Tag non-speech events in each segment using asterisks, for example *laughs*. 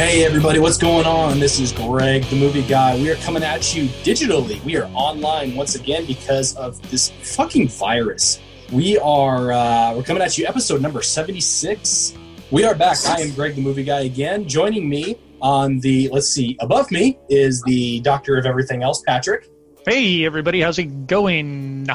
Hey everybody, what's going on? This is Greg, the movie guy. We are coming at you digitally. We are online once again because of this fucking virus. We are uh, we're coming at you episode number 76. We are back. I am Greg, the movie guy again. Joining me on the let's see, above me is the doctor of everything else, Patrick. Hey everybody, how's it going?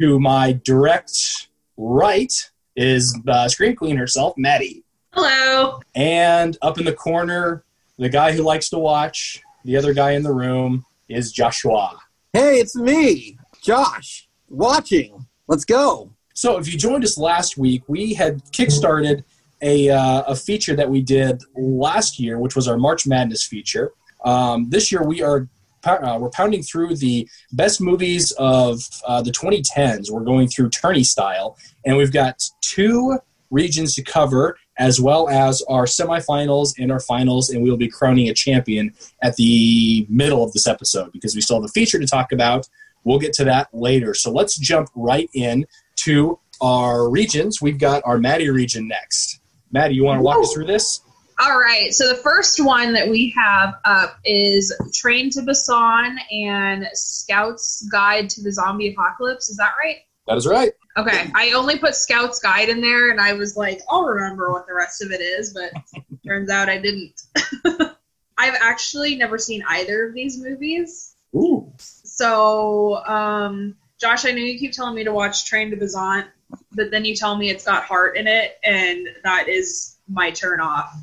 To my direct right is uh, Scream Queen herself, Maddie. Hello. And up in the corner, the guy who likes to watch, the other guy in the room is Joshua. Hey, it's me, Josh, watching. Let's go. So, if you joined us last week, we had kickstarted a, uh, a feature that we did last year, which was our March Madness feature. Um, this year, we are uh, we're pounding through the best movies of uh, the 2010s. We're going through tourney style, and we've got two regions to cover as well as our semifinals and our finals, and we'll be crowning a champion at the middle of this episode because we still have a feature to talk about. We'll get to that later. So let's jump right in to our regions. We've got our Maddie region next. Maddie, you want to walk us through this? All right. So the first one that we have up is Train to Busan and Scout's Guide to the Zombie Apocalypse. Is that right? That is right. Okay, I only put Scout's Guide in there, and I was like, I'll remember what the rest of it is, but *laughs* turns out I didn't. *laughs* I've actually never seen either of these movies. Ooh. So, um, Josh, I know you keep telling me to watch Train to Busan, but then you tell me it's got heart in it, and that is my turn off.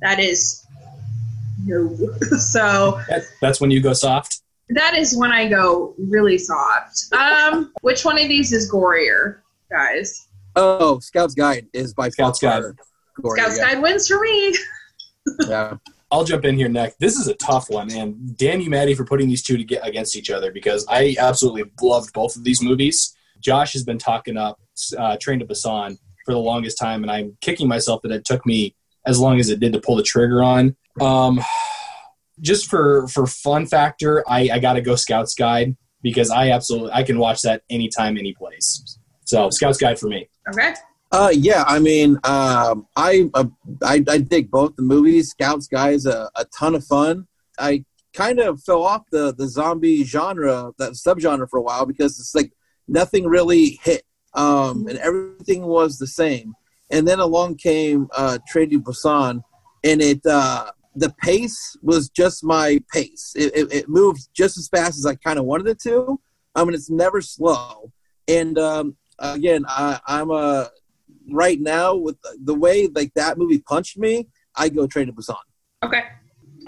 That is no. *laughs* so That, that's when you go soft. That is when I go really soft. Um, which one of these is gorier, guys? Oh, Scout's Guide is by Scout's Guide. Gory, Scout's yeah. Guide wins for me. *laughs* Yeah. I'll jump in here next. This is a tough one, and damn you, Maddie, for putting these two to get against each other because I absolutely loved both of these movies. Josh has been talking up uh, Train to Busan for the longest time, and I'm kicking myself that it took me as long as it did to pull the trigger on. Um, just for for fun factor, I, I got to go Scouts Guide because I absolutely I can watch that anytime, any place. So Scouts Guide for me. Okay. Uh, yeah, I mean, um, I, uh, I I dig both the movies. Scouts Guys a, a ton of fun. I kind of fell off the the zombie genre, that subgenre for a while because it's like nothing really hit, um, and everything was the same. And then along came uh, Train to Busan, and it uh, the pace was just my pace. It, it, it moved just as fast as I kind of wanted it to. I mean, it's never slow. And um, again, I, I'm a right now with the, the way like that movie punched me. I go Train to Busan. Okay.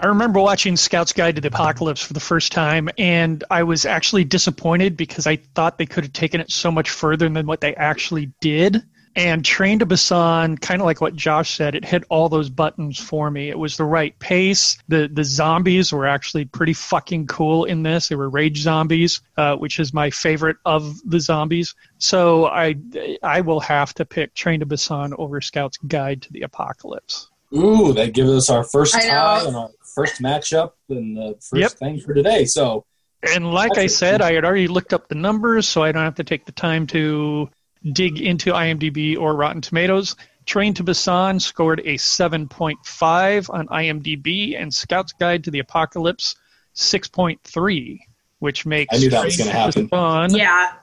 I remember watching Scout's Guide to the Apocalypse for the first time, and I was actually disappointed because I thought they could have taken it so much further than what they actually did. And Train to Busan, kind of like what Josh said, it hit all those buttons for me. It was the right pace. The the zombies were actually pretty fucking cool in this. They were rage zombies, uh, which is my favorite of the zombies. So I I will have to pick Train to Busan over Scout's Guide to the Apocalypse. Ooh, that gives us our first I tie and our first matchup and the first Yep. thing for today. So And like I said, I had already looked up the numbers, so I don't have to take the time to dig into IMDb or Rotten Tomatoes. Train to Busan scored a 7.5 on IMDb, and Scout's Guide to the Apocalypse 6.3, which makes I knew that was Train gonna to happen. Busan Yeah.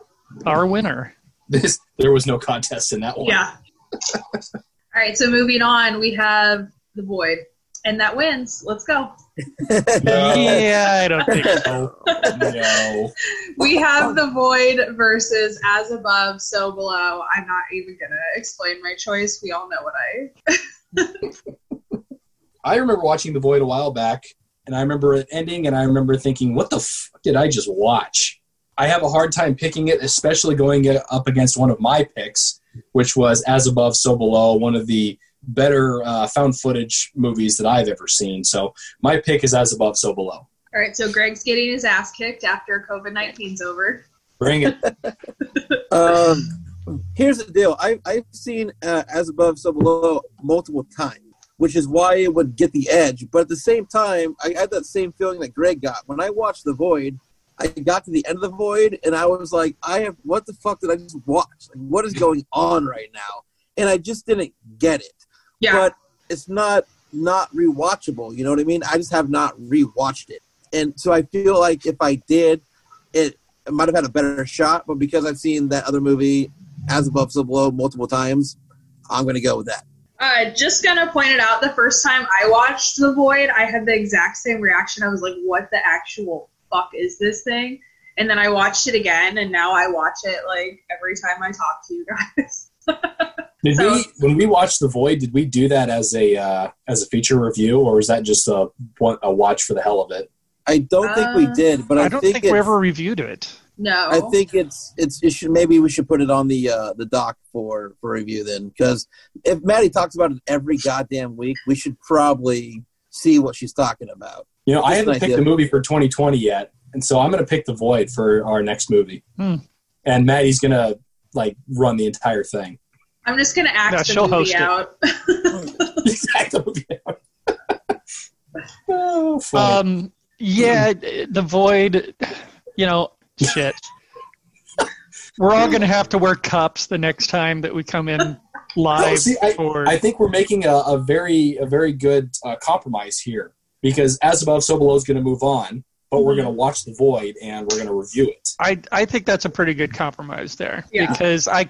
our winner. this there was no contest in that one. Yeah. *laughs* All right. So moving on, we have the Void, and that wins. Let's go. No. Yeah, I don't think so. *laughs* no. We have the Void versus As Above, So Below. I'm not even gonna explain my choice. We all know what I. *laughs* I remember watching The Void a while back, and I remember it ending, and I remember thinking, "What the fuck did I just watch?" I have a hard time picking it, especially going it up against one of my picks, which was As Above, So Below, one of the better uh, found footage movies that I've ever seen. So my pick is As Above, So Below. All right, so Greg's getting his ass kicked after COVID 19's over. Bring it. *laughs* Um, here's the deal. I, I've seen uh, As Above, So Below multiple times, which is why it would get the edge. But at the same time, I had that same feeling that Greg got. When I watched The Void, I got to the end of The Void, and I was like, I have, what the fuck did I just watch? Like, what is going on right now? And I just didn't get it. Yeah. But it's not not rewatchable. You know what I mean? I just have not rewatched it, and so I feel like if I did, it, it might have had a better shot. But because I've seen that other movie, As Above, So Below, multiple times, I'm going to go with that. Uh, just gonna point it out. The first time I watched The Void, I had the exact same reaction. I was like, "What the actual fuck is this thing?" And then I watched it again, and now I watch it like every time I talk to you guys. *laughs* Did So- we when we watched The Void? Did we do that as a uh, as a feature review, or was that just a a watch for the hell of it? I don't think we Uh, did, but I, I don't think, think, we ever reviewed it. no, I think it's it's it should maybe we should put it on the uh, the doc for for review then because if Maddie talks about it every goddamn week, we should probably see what she's talking about. You know, I Just an haven't picked idea. the movie for 2020 yet, and so I'm going to pick The Void for our next movie. Hmm. And Maddie's going to like run the entire thing. I'm just gonna act Yeah, the she'll movie host it. out. *laughs* exactly. oh, funny. Um, yeah, the void. You know, shit. We're all gonna have to wear cups the next time that we come in *laughs* live No, see, I- for. I think we're making a, a very a very good uh, compromise here because as above, so below is going to move on, but we're going to watch the void and we're going to review it. I I think that's a pretty good compromise there Yeah. because I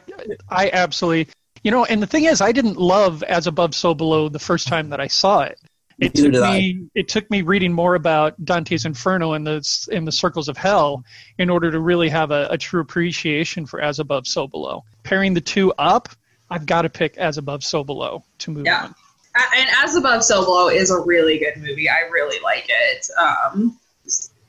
I absolutely you know and the thing is I didn't love As Above So Below the first time that I saw it. It Neither took me it took me reading more about Dante's Inferno and the in the Circles of Hell in order to really have a, a true appreciation for As Above So Below. Pairing the two up, I've got to pick As Above So Below to move Yeah. on. A- and As Above, So Below is a really good movie. I really like it. Um,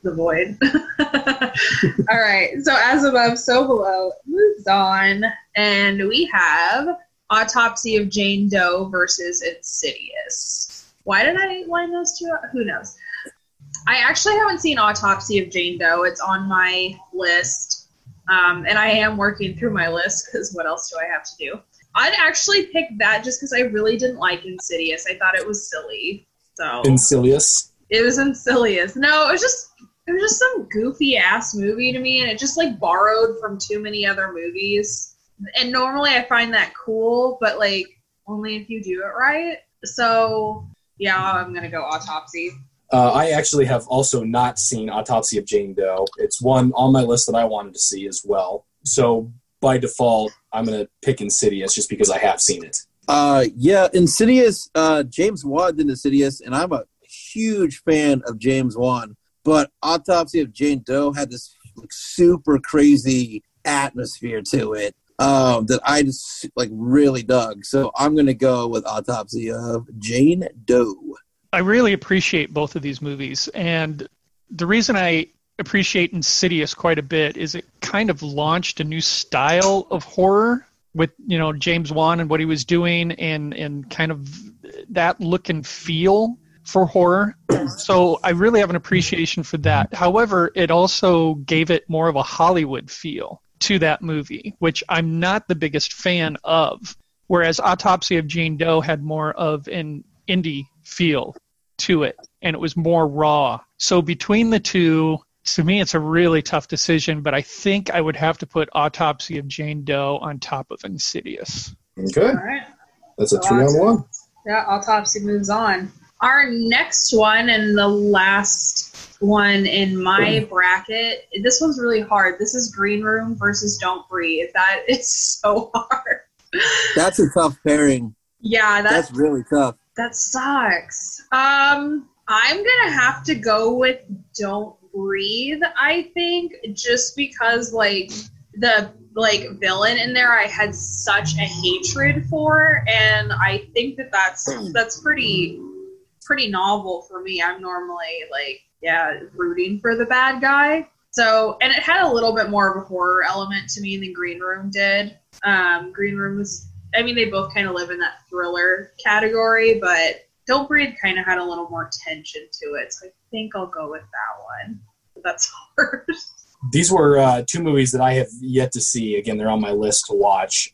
the Void. *laughs* All right. So As Above, So Below moves on, and we have Autopsy of Jane Doe versus Insidious. Why did I line those two up? Who knows? I actually haven't seen Autopsy of Jane Doe. It's on my list, um, and I am working through my list because what else do I have to do? I'd actually pick that just because I really didn't like Insidious. I thought it was silly. So Insidious. it was Insidious. No, it was just it was just some goofy ass movie to me, and it just like borrowed from too many other movies. And normally I find that cool, but like only if you do it right. So yeah, I'm gonna go Autopsy. Uh, I actually have also not seen Autopsy of Jane Doe. It's one on my list that I wanted to see as well. So by default, I'm going to pick Insidious just because I have seen it. Uh, yeah, Insidious. Uh, James Wan did Insidious, and I'm a huge fan of James Wan. But Autopsy of Jane Doe had this like, super crazy atmosphere to it um, that I just like really dug. So I'm gonna go with Autopsy of Jane Doe. I really appreciate both of these movies, and the reason I appreciate Insidious quite a bit is it kind of launched a new style of horror with you know James Wan and what he was doing, and and kind of that look and feel for horror. So I really have an appreciation for that. However, it also gave it more of a Hollywood feel to that movie, which I'm not the biggest fan of. Whereas Autopsy of Jane Doe had more of an indie feel to it and it was more raw. So between the two, to me it's a really tough decision, but I think I would have to put Autopsy of Jane Doe on top of Insidious. Okay. All right. That's a three on one. Yeah, Autopsy moves on. Our next one and the last one in my bracket. This one's really hard. This is Green Room versus Don't Breathe. That *laughs* is so hard. That's a tough pairing. Yeah, that's That's really tough. that sucks. Um, I'm gonna have to go with Don't Breathe. I think just because like the like villain in there, I had such a hatred for, and I think that that's that's pretty pretty novel for me. I'm normally like yeah rooting for the bad guy. So and it had a little bit more of a horror element to me than Green Room did. Um, Green Room was I mean, they both kind of live in that thriller category, but Don't Breathe kind of had a little more tension to it, so I think I'll go with that one. But *laughs* that's hard. These were uh, two movies that I have yet to see. Again, they're on my list to watch.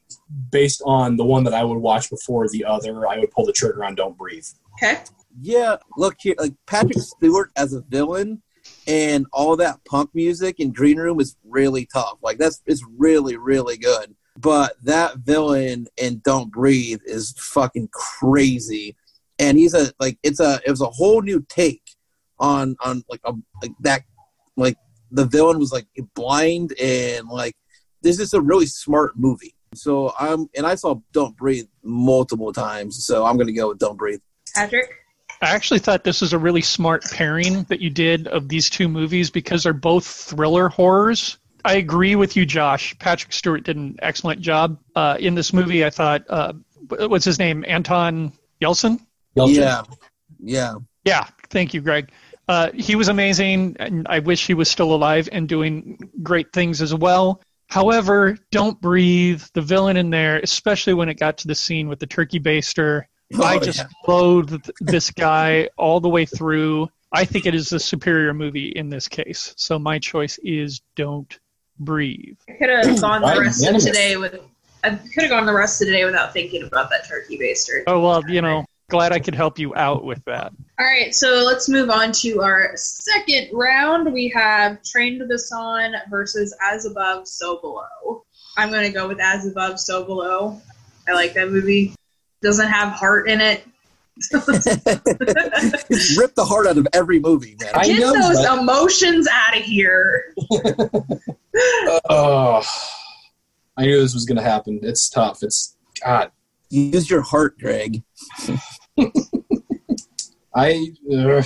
Based on the one that I would watch before the other, I would pull the trigger on Don't Breathe. Okay. Yeah, look here, like Patrick Stewart as a villain and all that punk music in Green Room is really tough. Like that's it's really really good. But that villain in Don't Breathe is fucking crazy, and he's a like it's a it was a whole new take on on like a like that like the villain was like blind and like this is a really smart movie. So I'm and I saw Don't Breathe multiple times, so I'm gonna go with Don't Breathe. Patrick? I actually thought this was a really smart pairing that you did of these two movies because they're both thriller horrors. I agree with you, Josh. Patrick Stewart did an excellent job uh, in this movie. I thought, uh, what's his name? Anton Yelchin. Yelchin. Yeah, yeah. Yeah, thank you, Greg. Uh, he was amazing, and I wish he was still alive and doing great things as well. However, don't breathe. The villain in there, especially when it got to the scene with the turkey baster, *laughs* Oh, I Oh, just yeah. loathed this guy all the way through. I think it is the superior movie in this case. So my choice is Don't Breathe. I could have *clears throat* gone the rest of today with. I could have gone the rest of today without thinking about that turkey baster. Oh well, you know, glad I could help you out with that. All right, so let's move on to our second round. We have Train to Busan versus As Above, So Below. I'm going to go with As Above, So Below. I like that movie. Doesn't have heart in it. *laughs* Rip the heart out of every movie, man. I Get know, those but- emotions out of here. *laughs* Oh, I knew this was going to happen. It's tough. It's God. Use your heart, Greg. *laughs* I uh,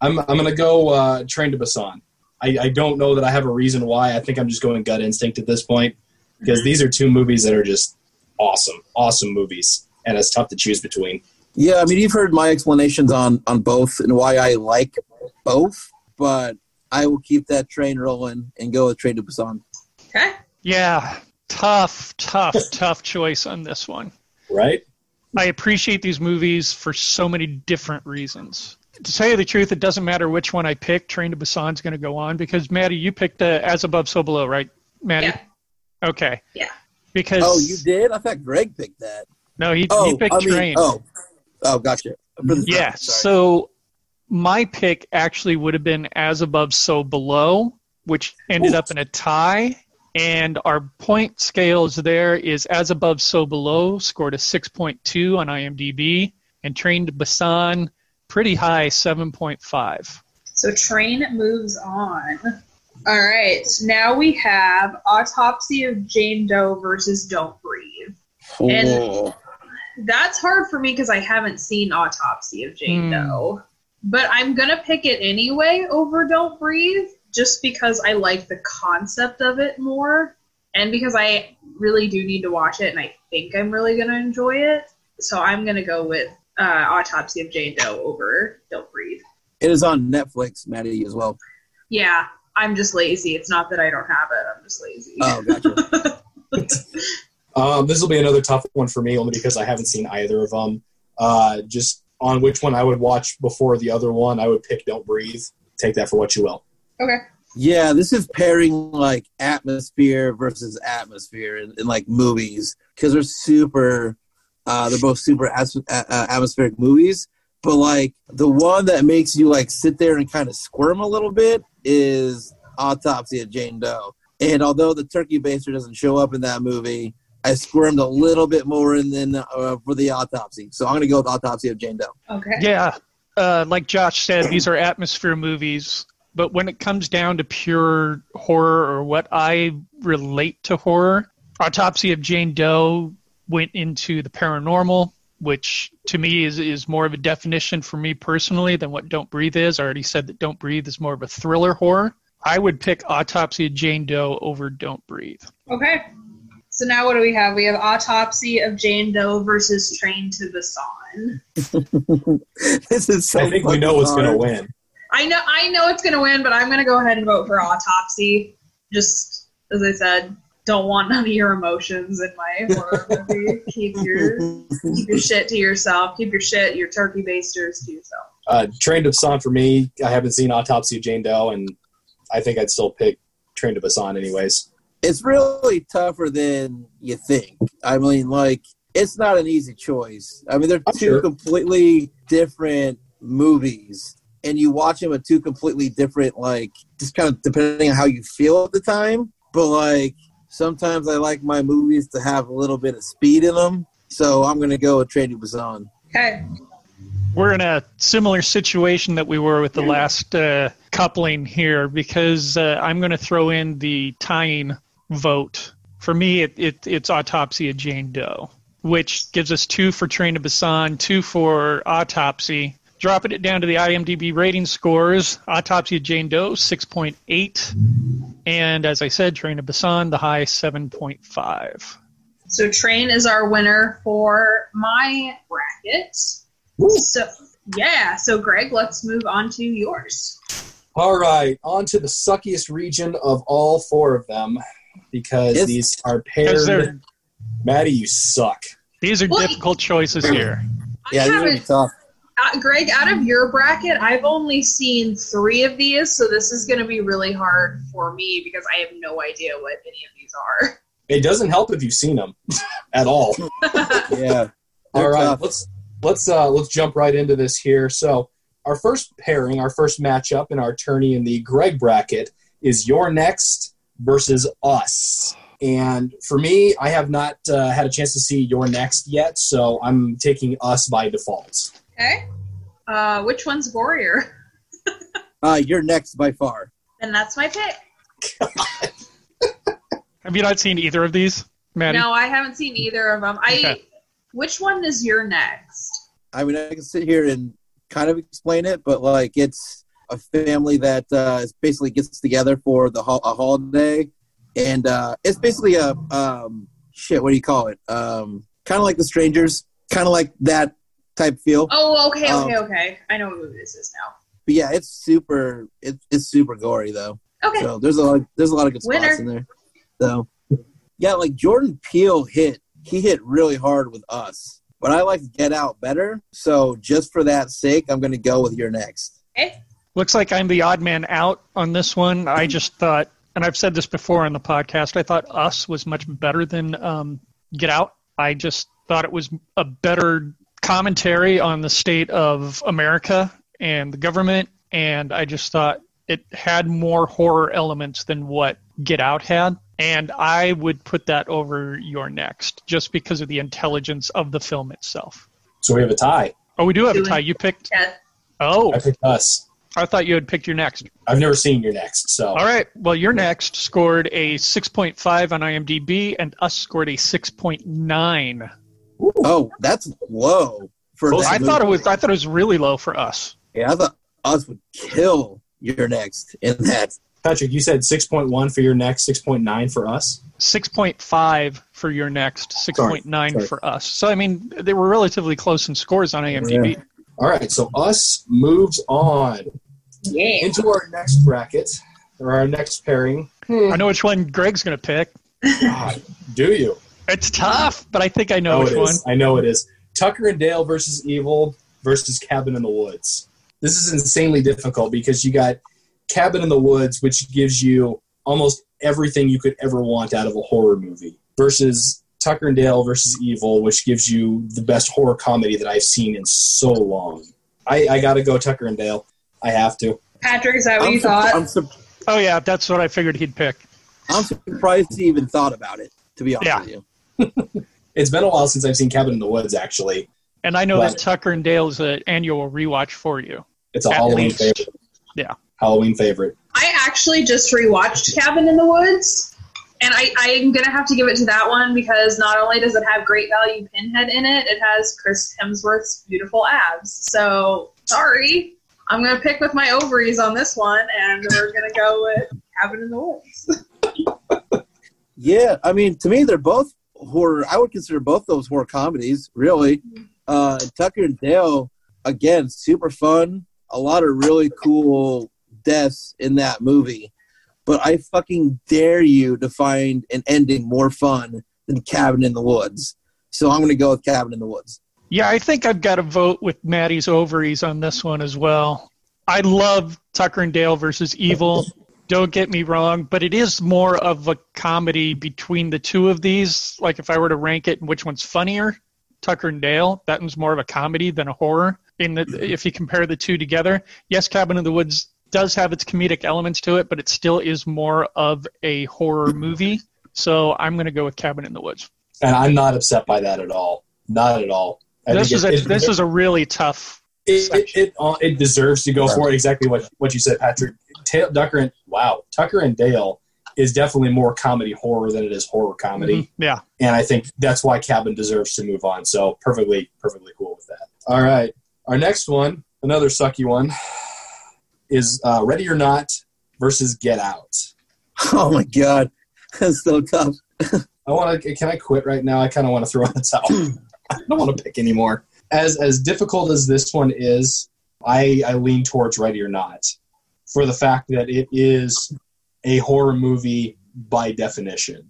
I'm I'm gonna go uh, Train to Busan. I, I don't know that I have a reason why. I think I'm just going gut instinct at this point because these are two movies that are just awesome, awesome movies, and it's tough to choose between. Yeah, I mean, you've heard my explanations on on both and why I like both, but I will keep that train rolling and go with Train to Busan. Okay. Yeah, tough, tough, *laughs* tough choice on this one. Right? I appreciate these movies for so many different reasons. To tell you the truth, it doesn't matter which one I pick. Train to Busan's going to go on because Maddie, you picked uh, As Above, So Below, right? Maddie. Yeah. Okay. Yeah. Because Oh, you did? I thought Greg picked that. No, he, Oh, he picked I mean, Train. oh, oh, gotcha. For Yeah. sorry. So my pick actually would have been As Above, So Below, which ended Ooh. up in a tie. And our point scales there is As Above, So Below scored a 6.2 on IMDb, and Train to Busan pretty high, 7.5. So Train moves on. All right. Now we have Autopsy of Jane Doe versus Don't Breathe. And-. That's hard for me because I haven't seen Autopsy of Jane Hmm. Doe. But I'm going to pick it anyway over Don't Breathe just because I like the concept of it more and because I really do need to watch it and I think I'm really going to enjoy it. So I'm going to go with uh, Autopsy of Jane Doe over Don't Breathe. It is on Netflix, Maddie, as well. Yeah, I'm just lazy. It's not that I don't have it, I'm just lazy. Oh, gotcha. *laughs* Um, this will be another tough one for me only because I haven't seen either of them. Uh, just on which one I would watch before the other one, I would pick Don't Breathe. Take that for what you will. okay. yeah, this is pairing like atmosphere versus atmosphere in, in like movies because they're super. Uh, they're both super as- uh, uh, atmospheric movies, but like the one that makes you like sit there and kind of squirm a little bit is Autopsy of Jane Doe. And although the turkey baster doesn't show up in that movie, I squirmed a little bit more in than uh, for the autopsy. So I'm gonna go with Autopsy of Jane Doe. Okay. Yeah, uh, like Josh said, these are atmosphere movies. But when it comes down to pure horror or what I relate to horror, Autopsy of Jane Doe went into the paranormal, which to me is, is more of a definition for me personally than what Don't Breathe is. I already said that Don't Breathe is more of a thriller horror. I would pick Autopsy of Jane Doe over Don't Breathe. Okay. So now what do we have? We have Autopsy of Jane Doe versus Train to Busan. *laughs* this is so. I think we fucking know what's going to win. I know I know it's gonna win, but I'm gonna go ahead and vote for Autopsy. Just as I said. don't want none of your emotions in my horror *laughs* movie. keep your keep your shit to yourself. Keep your shit, your turkey basters to yourself. Uh, Train to Busan for me. I haven't seen Autopsy of Jane Doe, and I think I'd still pick Train to Busan anyways. It's really tougher than you think. I mean, like it's not an easy choice. I mean, they're I'm two sure. completely different movies, and you watch them at two completely different, like, just kind of depending on how you feel at the time. But like, sometimes I like my movies to have a little bit of speed in them, so I'm gonna go with Train to Busan. Okay. We're in a similar situation that we were with the last uh, coupling here because uh, I'm going to throw in the tying vote. For me, it, it, it's Autopsy of Jane Doe, which gives us two for Train to Busan, two for Autopsy. Dropping it down to the IMDb rating scores, Autopsy of Jane Doe, 6.8. And as I said, Train to Busan, the high, 7.5. So Train is our winner for my bracket. So yeah, so Greg, let's move on to yours. All right, on to the suckiest region of all four of them because Yes. these are Because paired. Maddie, you suck. These are Well, difficult choices here. Yeah, these are gonna be haven't, tough. uh, Greg, out of your bracket, I've only seen three of these, so this is going to be really hard for me because I have no idea what any of these are. It doesn't help if you've seen them *laughs* at all. *laughs* Yeah. All right, tough. let's let's uh, let's jump right into this here. So, our first pairing, our first matchup in our tourney in the Greg bracket is your next versus us. And for me, I have not uh, had a chance to see your next yet, so I'm taking us by default. Okay. Uh, which one's Warrior? *laughs* Uh, you're next by far. And that's my pick. *laughs* Have you not seen either of these, Maddie? No, I haven't seen either of them. I. Okay. Which one is your next? I mean, I can sit here and kind of explain it, but like it's a family that uh, basically gets together for the ho- a holiday, and uh, it's basically a um, shit. What do you call it? Um, kind of like The Strangers, kind of like that type feel. Oh, okay, Um, okay, okay. I know what movie this is now. But yeah, it's super. It's it's super gory though. Okay. So there's a lot. There's a lot of good spots Winner. in there. So yeah, like Jordan Peele hit. He hit really hard with us, but I like Get Out better. So just for that sake, I'm going to go with your next. Okay. Looks like I'm the odd man out on this one. I just thought, and I've said this before on the podcast, I thought Us was much better than um, Get Out. I just thought it was a better commentary on the state of America and the government, and I just thought it had more horror elements than what Get Out had. And I would put that over your next, just because of the intelligence of the film itself. So we have a tie. Oh, we do have a tie. You picked. Yeah. Oh, I picked us. I thought you had picked your next. I've never seen your next, so All right. Well, your next scored a 6.5 on IMDb, and us scored a 6.9. Oh, that's low for Close. that I thought it was. I thought it was really low for us. Yeah, I thought us would kill your next in that. Patrick, you said 6.1 for your next, 6.9 for us. 6.5 for your next, 6.9 Sorry. for us. So I mean, they were relatively close in scores on IMDb. All right, so us moves on Yeah. into our next bracket or our next pairing. Hmm. I know which one Greg's going to pick. God, do you? It's tough, but I think I know Oh, which one. I know it is. Tucker and Dale versus Evil versus Cabin in the Woods. This is insanely difficult because you got Cabin in the Woods, which gives you almost everything you could ever want out of a horror movie, versus Tucker and Dale versus Evil, which gives you the best horror comedy that I've seen in so long. I, I got to go Tucker and Dale. I have to. Patrick, is that what I'm, you sur- thought? I'm, sur- Oh yeah, that's what I figured he'd pick. I'm surprised he even thought about it. To be honest Yeah. with you, *laughs* It's been a while since I've seen Cabin in the Woods, actually. And I know Right. that Tucker and Dale is an annual rewatch for you. It's a At Halloween least. favorite. Yeah. Halloween favorite. I actually just rewatched Cabin in the Woods, and I, I'm gonna have to give it to that one because not only does it have great value Pinhead in it, it has Chris Hemsworth's beautiful abs. So sorry, I'm gonna pick with my ovaries on this one, and we're gonna go with Cabin in the Woods. *laughs* yeah. I mean, to me, they're both horror. I would consider both those horror comedies. Really, uh, Tucker and Dale again, super fun. A lot of really cool deaths in that movie. but I fucking dare you to find an ending more fun than Cabin in the Woods. So I'm going to go with Cabin in the Woods. Yeah, I think I've got to vote with Maddie's ovaries on this one as well. I love Tucker and Dale versus Evil. Don't get me wrong, but it is more of a comedy between the two of these. Like if I were to rank it, which one's funnier, Tucker and Dale, that one's more of a comedy than a horror. In the if you compare the two together, yes, Cabin in the Woods does have its comedic elements to it, but it still is more of a horror movie. So I'm going to go with Cabin in the Woods. And I'm not upset by that at all. Not at all. I This is it- a it- this is a really tough. it, it, section. it, uh, it deserves to go for it. Exactly what what you said, Patrick. Ta- Tucker and wow, Tucker and Dale is definitely more comedy horror than it is horror comedy, Mhm, Yeah. and I think that's why Cabin deserves to move on. So perfectly, perfectly cool with that. All right, our next one, another sucky one, is uh, Ready or Not versus Get Out. *laughs* Oh my god, that's so tough. *laughs* I want to. Can I quit right now? I kind of want to throw in the towel. *clears throat* I don't want to pick anymore. As as difficult as this one is, I I lean towards Ready or Not, for the fact that it is a horror movie by definition.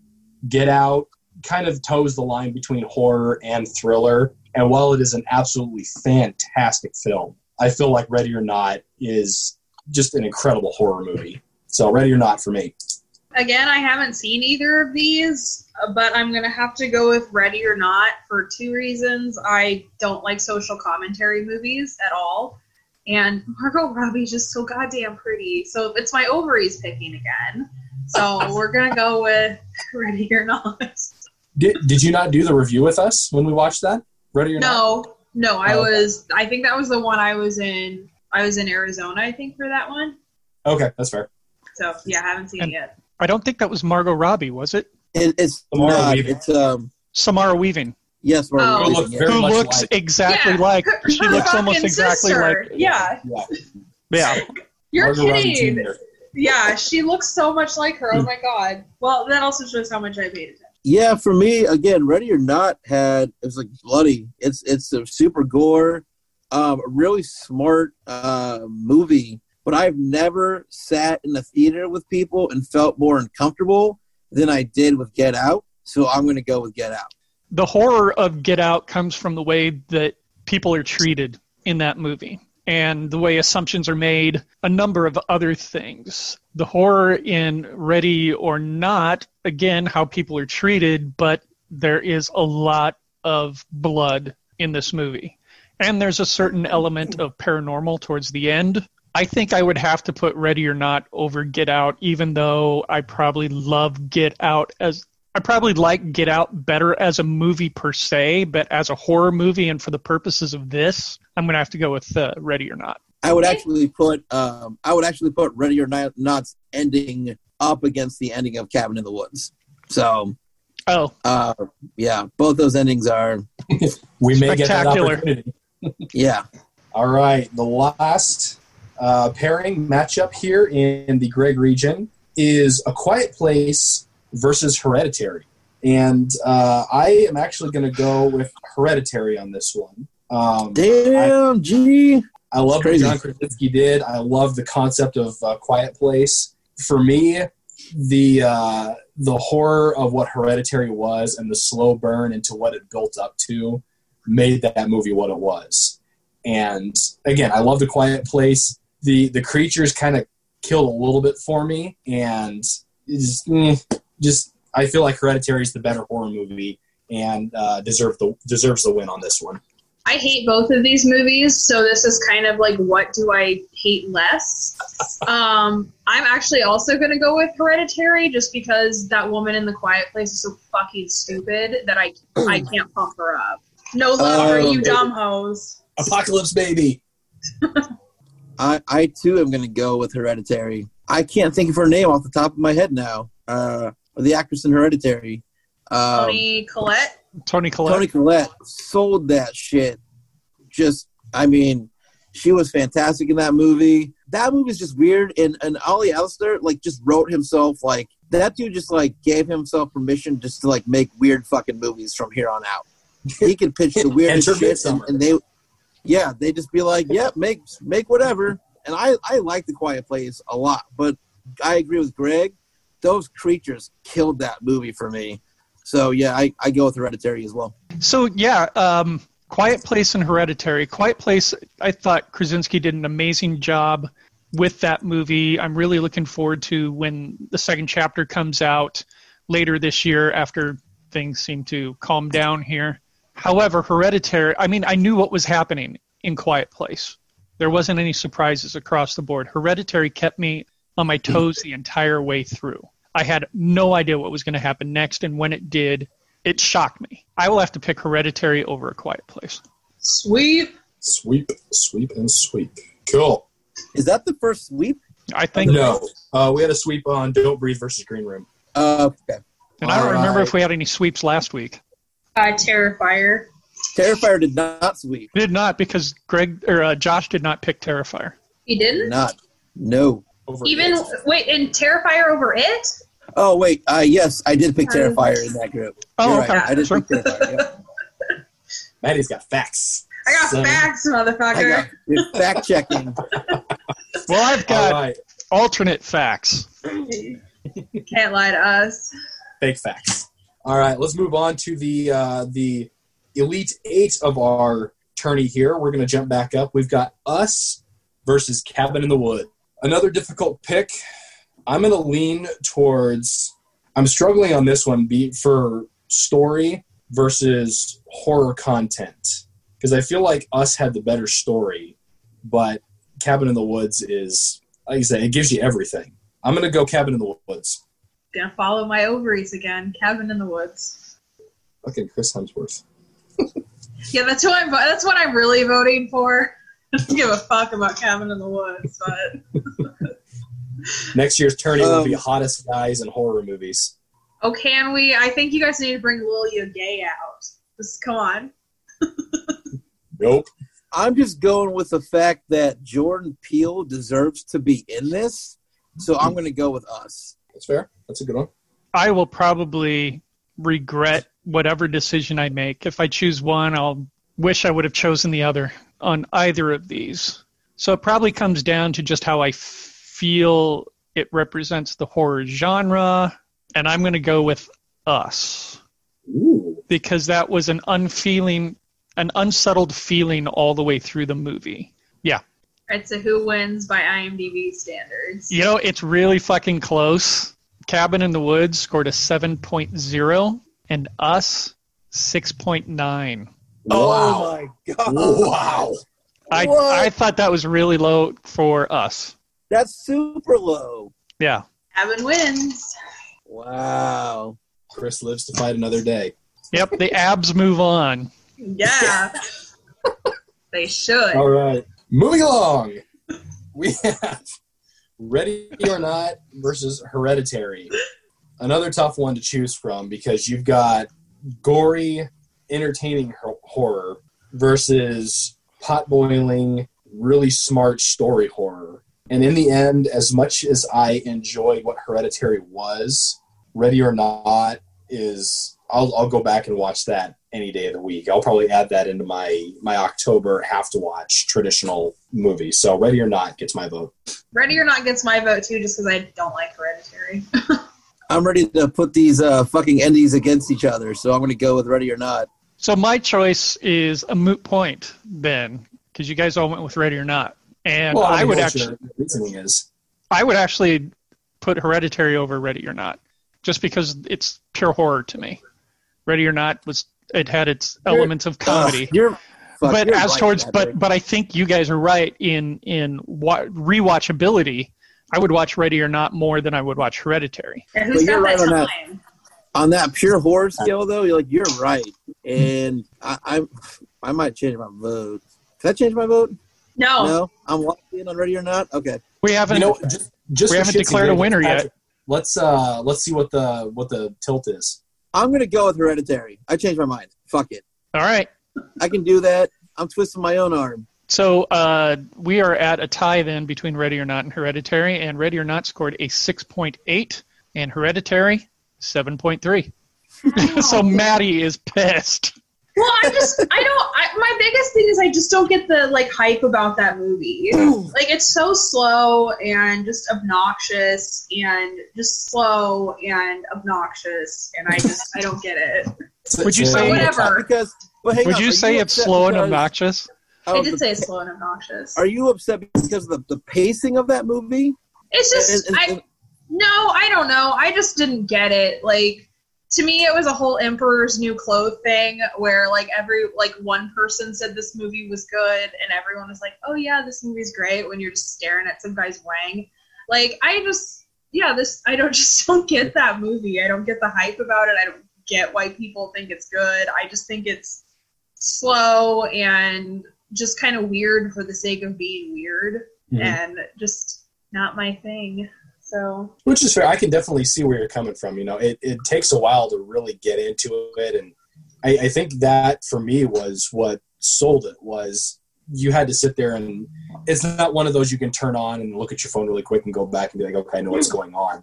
Get Out kind of toes the line between horror and thriller, and while it is an absolutely fantastic film, I feel like Ready or Not is just an incredible horror movie. So Ready or Not for me. Again, I haven't seen either of these, but I'm gonna have to go with Ready or Not for two reasons. I don't like social commentary movies at all, and Margot Robbie's just so goddamn pretty. So it's my ovaries picking again. So *laughs* we're gonna go with Ready or Not. Did, did you not do the review with us when we watched that? Ready or not? No, no, I Oh, was. I think that was the one I was in. I was in Arizona, I think, for that one. Okay, that's fair. So yeah, I haven't seen And- it yet. I don't think that was Margot Robbie, was it? It, it's Samara not. Weaving. It's um. Samara Weaving, Yes, Margot Oh. Who Weaving, yeah. who looks like- exactly Yeah, like her- she her looks almost fucking exactly sister. like Yeah, Yeah. yeah. you're Margot kidding. Jr. Yeah, she looks so much like her. Oh my god. Well, that also shows how much I paid attention. Yeah, for me, again, Ready or Not had it was like bloody. It's it's a super gore, um, a really smart uh, movie. But I've never sat in a theater with people and felt more uncomfortable than I did with Get Out. So I'm going to go with Get Out. the horror of Get Out comes from the way that people are treated in that movie and the way assumptions are made, a number of other things. The horror in Ready or Not, again, how people are treated, but there is a lot of blood in this movie. And there's a certain element of paranormal towards the end. I think I would have to put Ready or Not over Get Out, even though I probably love Get Out as I probably like Get Out better as a movie per se, but as a horror movie and for the purposes of this, I'm gonna have to go with uh, Ready or Not. I would actually put um, I would actually put Ready or Not Not's ending up against the ending of Cabin in the Woods. So Oh, uh, yeah, both those endings are *laughs* We may get that opportunity. yeah. All right, the last uh, pairing matchup here in the Greg region is A Quiet Place versus Hereditary. And uh, I am actually going to go with Hereditary on this one. Um, Damn, G. I love what. John Krasinski did. I love the concept of uh, Quiet Place. For me, the uh, the horror of what Hereditary was and the slow burn into what it built up to made that movie what it was. And again, I love the Quiet Place. The the creatures kind of killed a little bit for me, and just, mm, just I feel like Hereditary is the better horror movie and uh, deserve the deserves the win on this one. I hate both of these movies, so this is kind of like what do I hate less? *laughs* Um, I'm actually also gonna go with Hereditary just because that woman in the quiet place is so fucking stupid that I I *clears throat* can't pump her up. No love for you dumb hoes. Apocalypse Baby. *laughs* I, I too am going to go with Hereditary. I can't think of her name off the top of my head now. Uh, the actress in Hereditary. Um, Toni Collette. Toni Collette. Toni Collette sold that shit. Just, I mean, she was fantastic in that movie. That movie is just weird. And and Ollie Alistair like just wrote himself like that dude just like gave himself permission just to like make weird fucking movies from here on out. He could pitch the *laughs* weirdest shit, and, and they, yeah, they just be like, yeah, make make whatever. And I I like the Quiet Place a lot, but I agree with Greg. Those creatures killed that movie for me. So yeah, I, I go with Hereditary as well. So yeah, um, Quiet Place and Hereditary. Quiet Place, I thought Krasinski did an amazing job with that movie. I'm really looking forward to when the second chapter comes out later this year after things seem to calm down here. However, Hereditary, I mean, I knew what was happening in Quiet Place. There wasn't any surprises across the board. Hereditary kept me on my toes the entire way through. I had no idea what was going to happen next, and when it did, it shocked me. I will have to pick Hereditary over A Quiet Place. Sweep. Sweep, sweep, and sweep. Cool. Is that the first sweep? I think, No, uh, we had a sweep on Don't Breathe versus Green Room. Uh, okay. and I don't All remember if we had any sweeps last week. Uh, Terrifier. Terrifier did not sweep. Did not because Greg or uh, Josh did not pick Terrifier. He didn't? Not. No. Over Even, it. wait, and Terrifier over it? Oh wait. Uh, yes, I did pick Um, Terrifier in that group. Oh, You're okay. right. I did Sure. pick Terrifier. Yep. *laughs* Maddie's got facts. I got So- facts, motherfucker. got fact checking. *laughs* Well, I've got right, alternate facts. *laughs* Can't lie to us. fake facts. All right, let's move on to the uh, the elite eight of our tourney here. We're going to jump back up. We've got us versus Cabin in the Wood. Another difficult pick. I'm going to lean towards. I'm struggling on this one be for story versus horror content because I feel like us had the better story, but Cabin in the Woods is like I said, it gives you everything. I'm going to go Cabin in the Woods. Gonna follow my ovaries again. Cabin in the woods. Fucking Chris Hemsworth. *laughs* Yeah, that's who I'm. vo- That's what I'm really voting for. *laughs* I don't give a fuck about Cabin in the Woods, but *laughs* Next year's tourney will be Um, hottest guys in horror movies. oh, can we? I think you guys need to bring Lil Gay out. Just come on. Nope. I'm just going with the fact that Jordan Peele deserves to be in this, so I'm going to go with us. That's fair. That's a good one. I will probably regret whatever decision I make. If I choose one, I'll wish I would have chosen the other on either of these. So it probably comes down to just how I feel it represents the horror genre, and I'm going to go with Us Ooh. because that was an unfeeling, an unsettled feeling all the way through the movie. Yeah, It's a who wins by IMDb standards? you know it's really fucking close. Cabin in the Woods scored a 7.0, and Us 6.9. Oh Wow. my god! wow. I What? I thought that was really low for us. That's super low. Yeah. Cabin wins. Wow. Chris lives to fight another day. Yep. The abs move on. Yeah. *laughs* they should. All right. Moving along. We have Ready or Not versus Hereditary. Another tough one to choose from because you've got gory, entertaining horror versus pot boiling, really smart story horror. And in the end, as much as I enjoyed what Hereditary was, Ready or Not is I'll, I'll go back and watch that any day of the week. I'll probably add that into my my October have to watch traditional movie. So Ready or Not gets my vote. Ready or Not gets my vote too, just because I don't like Hereditary. *laughs* I'm ready to put these uh, fucking endies against each other, so I'm going to go with Ready or Not. So my choice is a moot point then, because you guys all went with Ready or Not, and well, I mean, would actually your reasoning is I would actually put Hereditary over Ready or Not, just because it's pure horror to me. Ready or Not was it had its You're- elements of comedy. Ugh, you're, fuck, but you're as right, towards Patrick. but but I think you guys are right in in wa- rewatchability. I would watch Ready or Not more than I would watch Hereditary. And who's But you're got right on that. on that pure horror scale, though, you're like you're right, and I, I I might change my vote. Can I change my vote? No. No, I'm locked in on Ready or Not. Okay, We haven't. you know just, just We for haven't declared a giggles, winner yet. Let's uh let's see what the what the tilt is. I'm gonna go with Hereditary. I changed my mind. Fuck it, all right. I can do that. I'm twisting my own arm. So uh, we are at a tie then between Ready or Not and Hereditary, and Ready or Not scored a 6.8, and Hereditary 7.3. *laughs* so Maddie is pissed. Well, I just I don't. I, my biggest thing is I just don't get the like hype about that movie. like it's so slow and just obnoxious and just slow and obnoxious, and I just I don't get it. Would you It's say- Whatever. Because, but hang Would on, you are say it's slow and obnoxious? oh, I did the- say it's slow and obnoxious. Are you upset because of the, the pacing of that movie? It's just And- and- I no, I don't know. I just didn't get it. Like to me, it was a whole Emperor's New Clothes thing where like every like one person said this movie was good, and everyone was like, "Oh yeah, this movie's great." When you're just staring at some guy's wang, like I just yeah, this I don't *laughs* just don't get that movie. I don't get the hype about it. I don't get why people think it's good. I just think it's slow and just kind of weird for the sake of being weird Mhm. and just not my thing. So Which is fair. I can definitely see where you're coming from. You know, it, it takes a while to really get into it, and I, I think that for me was what sold it. Was you had to sit there and it's not one of those you can turn on and look at your phone really quick and go back and be like, okay, I know what's hmm. going on.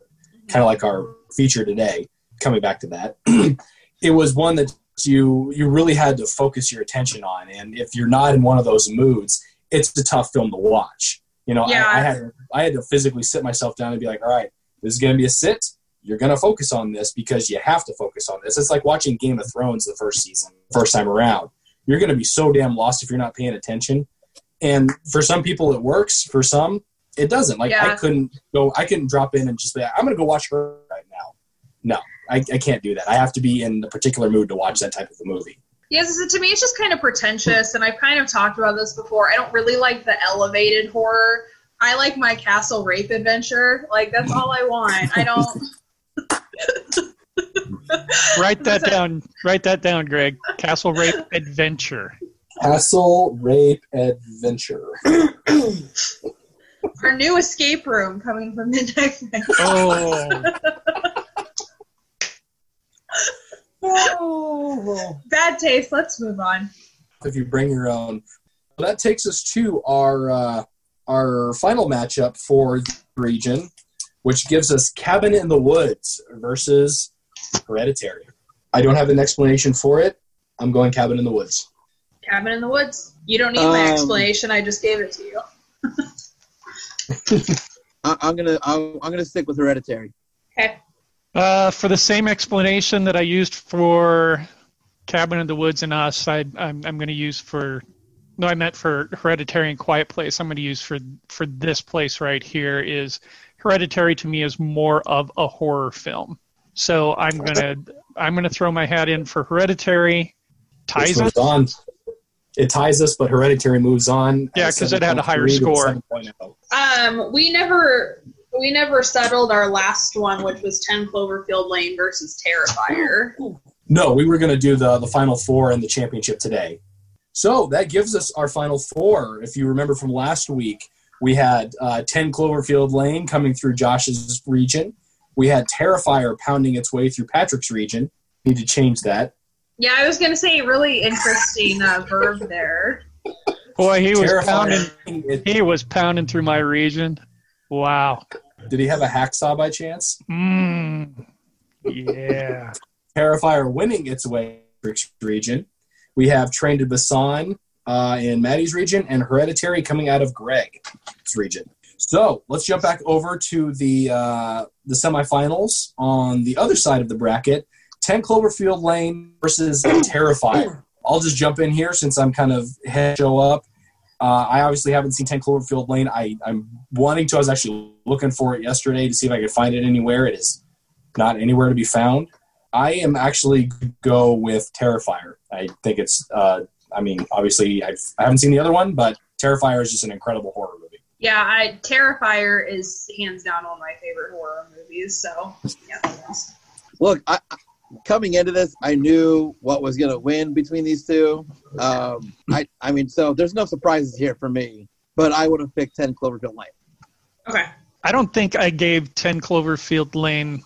Kind of like our feature today. Coming back to that, *clears throat* it was one that you you really had to focus your attention on, and if you're not in one of those moods, it's a tough film to watch. You know, Yeah. I, I had I had to physically sit myself down and be like, all right, this is going to be a sit. You're going to focus on this because you have to focus on this. It's like watching Game of Thrones the first season, first time around. You're going to be so damn lost if you're not paying attention. And for some people, it works. For some, it doesn't. Like I couldn't go. I couldn't drop in and just be. like, I'm going to go watch her right now. No, I, I can't do that. I have to be in a particular mood to watch that type of a movie. Yes, to me, it's just kind of pretentious, and I've kind of talked about this before. I don't really like the elevated horror. I like my castle rape adventure. Like that's all I want. I don't. *laughs* Write that down. Write that down, Greg. Castle Rape Adventure. Castle Rape Adventure. *clears throat* Our new escape room coming from Midnight Night. Oh, *laughs* Bad taste. Let's move on. if you bring your own. Well, that takes us to our uh, our final matchup for the region, which gives us Cabin in the Woods versus Hereditary. I don't have an explanation for it. I'm going Cabin in the Woods. Cabin in the Woods. You don't need my Um, explanation. I just gave it to you. *laughs* I, I'm gonna I'm, I'm gonna stick with Hereditary. Okay. Uh, for the same explanation that I used for Cabin in the Woods and Us, I, I'm, I'm going to use for. No, I meant for Hereditary and Quiet Place. I'm going to use for for this place right here is Hereditary to me is more of a horror film. So I'm gonna I'm gonna throw my hat in for Hereditary. Ties us. on. It ties us, but Hereditary moves on. Yeah, because it had a higher score. Um, we never we never settled our last one, which was Ten Cloverfield Lane versus Terrifier. No, we were going to do the the final four in the championship today. So that gives us our final four. If you remember from last week, we had uh, 10 Cloverfield Lane coming through Josh's region. We had Terrifier pounding its way through Patrick's region. Need to change that. Yeah, I was gonna say really interesting uh, verb there. Boy, he was pounding. Terrifier. It- He was pounding through my region. Wow. Did he have a hacksaw by chance? Mmm. Yeah. Terrifier winning its way region. We have Train to Busan uh, in Maddie's region and Hereditary coming out of Greg's region. So let's jump back over to the uh, the semifinals on the other side of the bracket. 10 Cloverfield Lane versus Terrifier. I'll just jump in here since I'm kind of head show up. Uh, I obviously haven't seen 10 Cloverfield Lane. I, I'm wanting to. I was actually looking for it yesterday to see if I could find it anywhere. It is not anywhere to be found. I am actually go with Terrifier. I think it's. Uh, I mean, obviously, I've, I haven't seen the other one, but Terrifier is just an incredible horror movie. Yeah, I Terrifier is hands down one of my favorite horror movies. So yeah. Look, I, I- coming into this, I knew what was gonna win between these two. Um, I I mean, so there's no surprises here for me. But I would have picked Ten Cloverfield Lane. Okay. I don't think I gave 10 Cloverfield Lane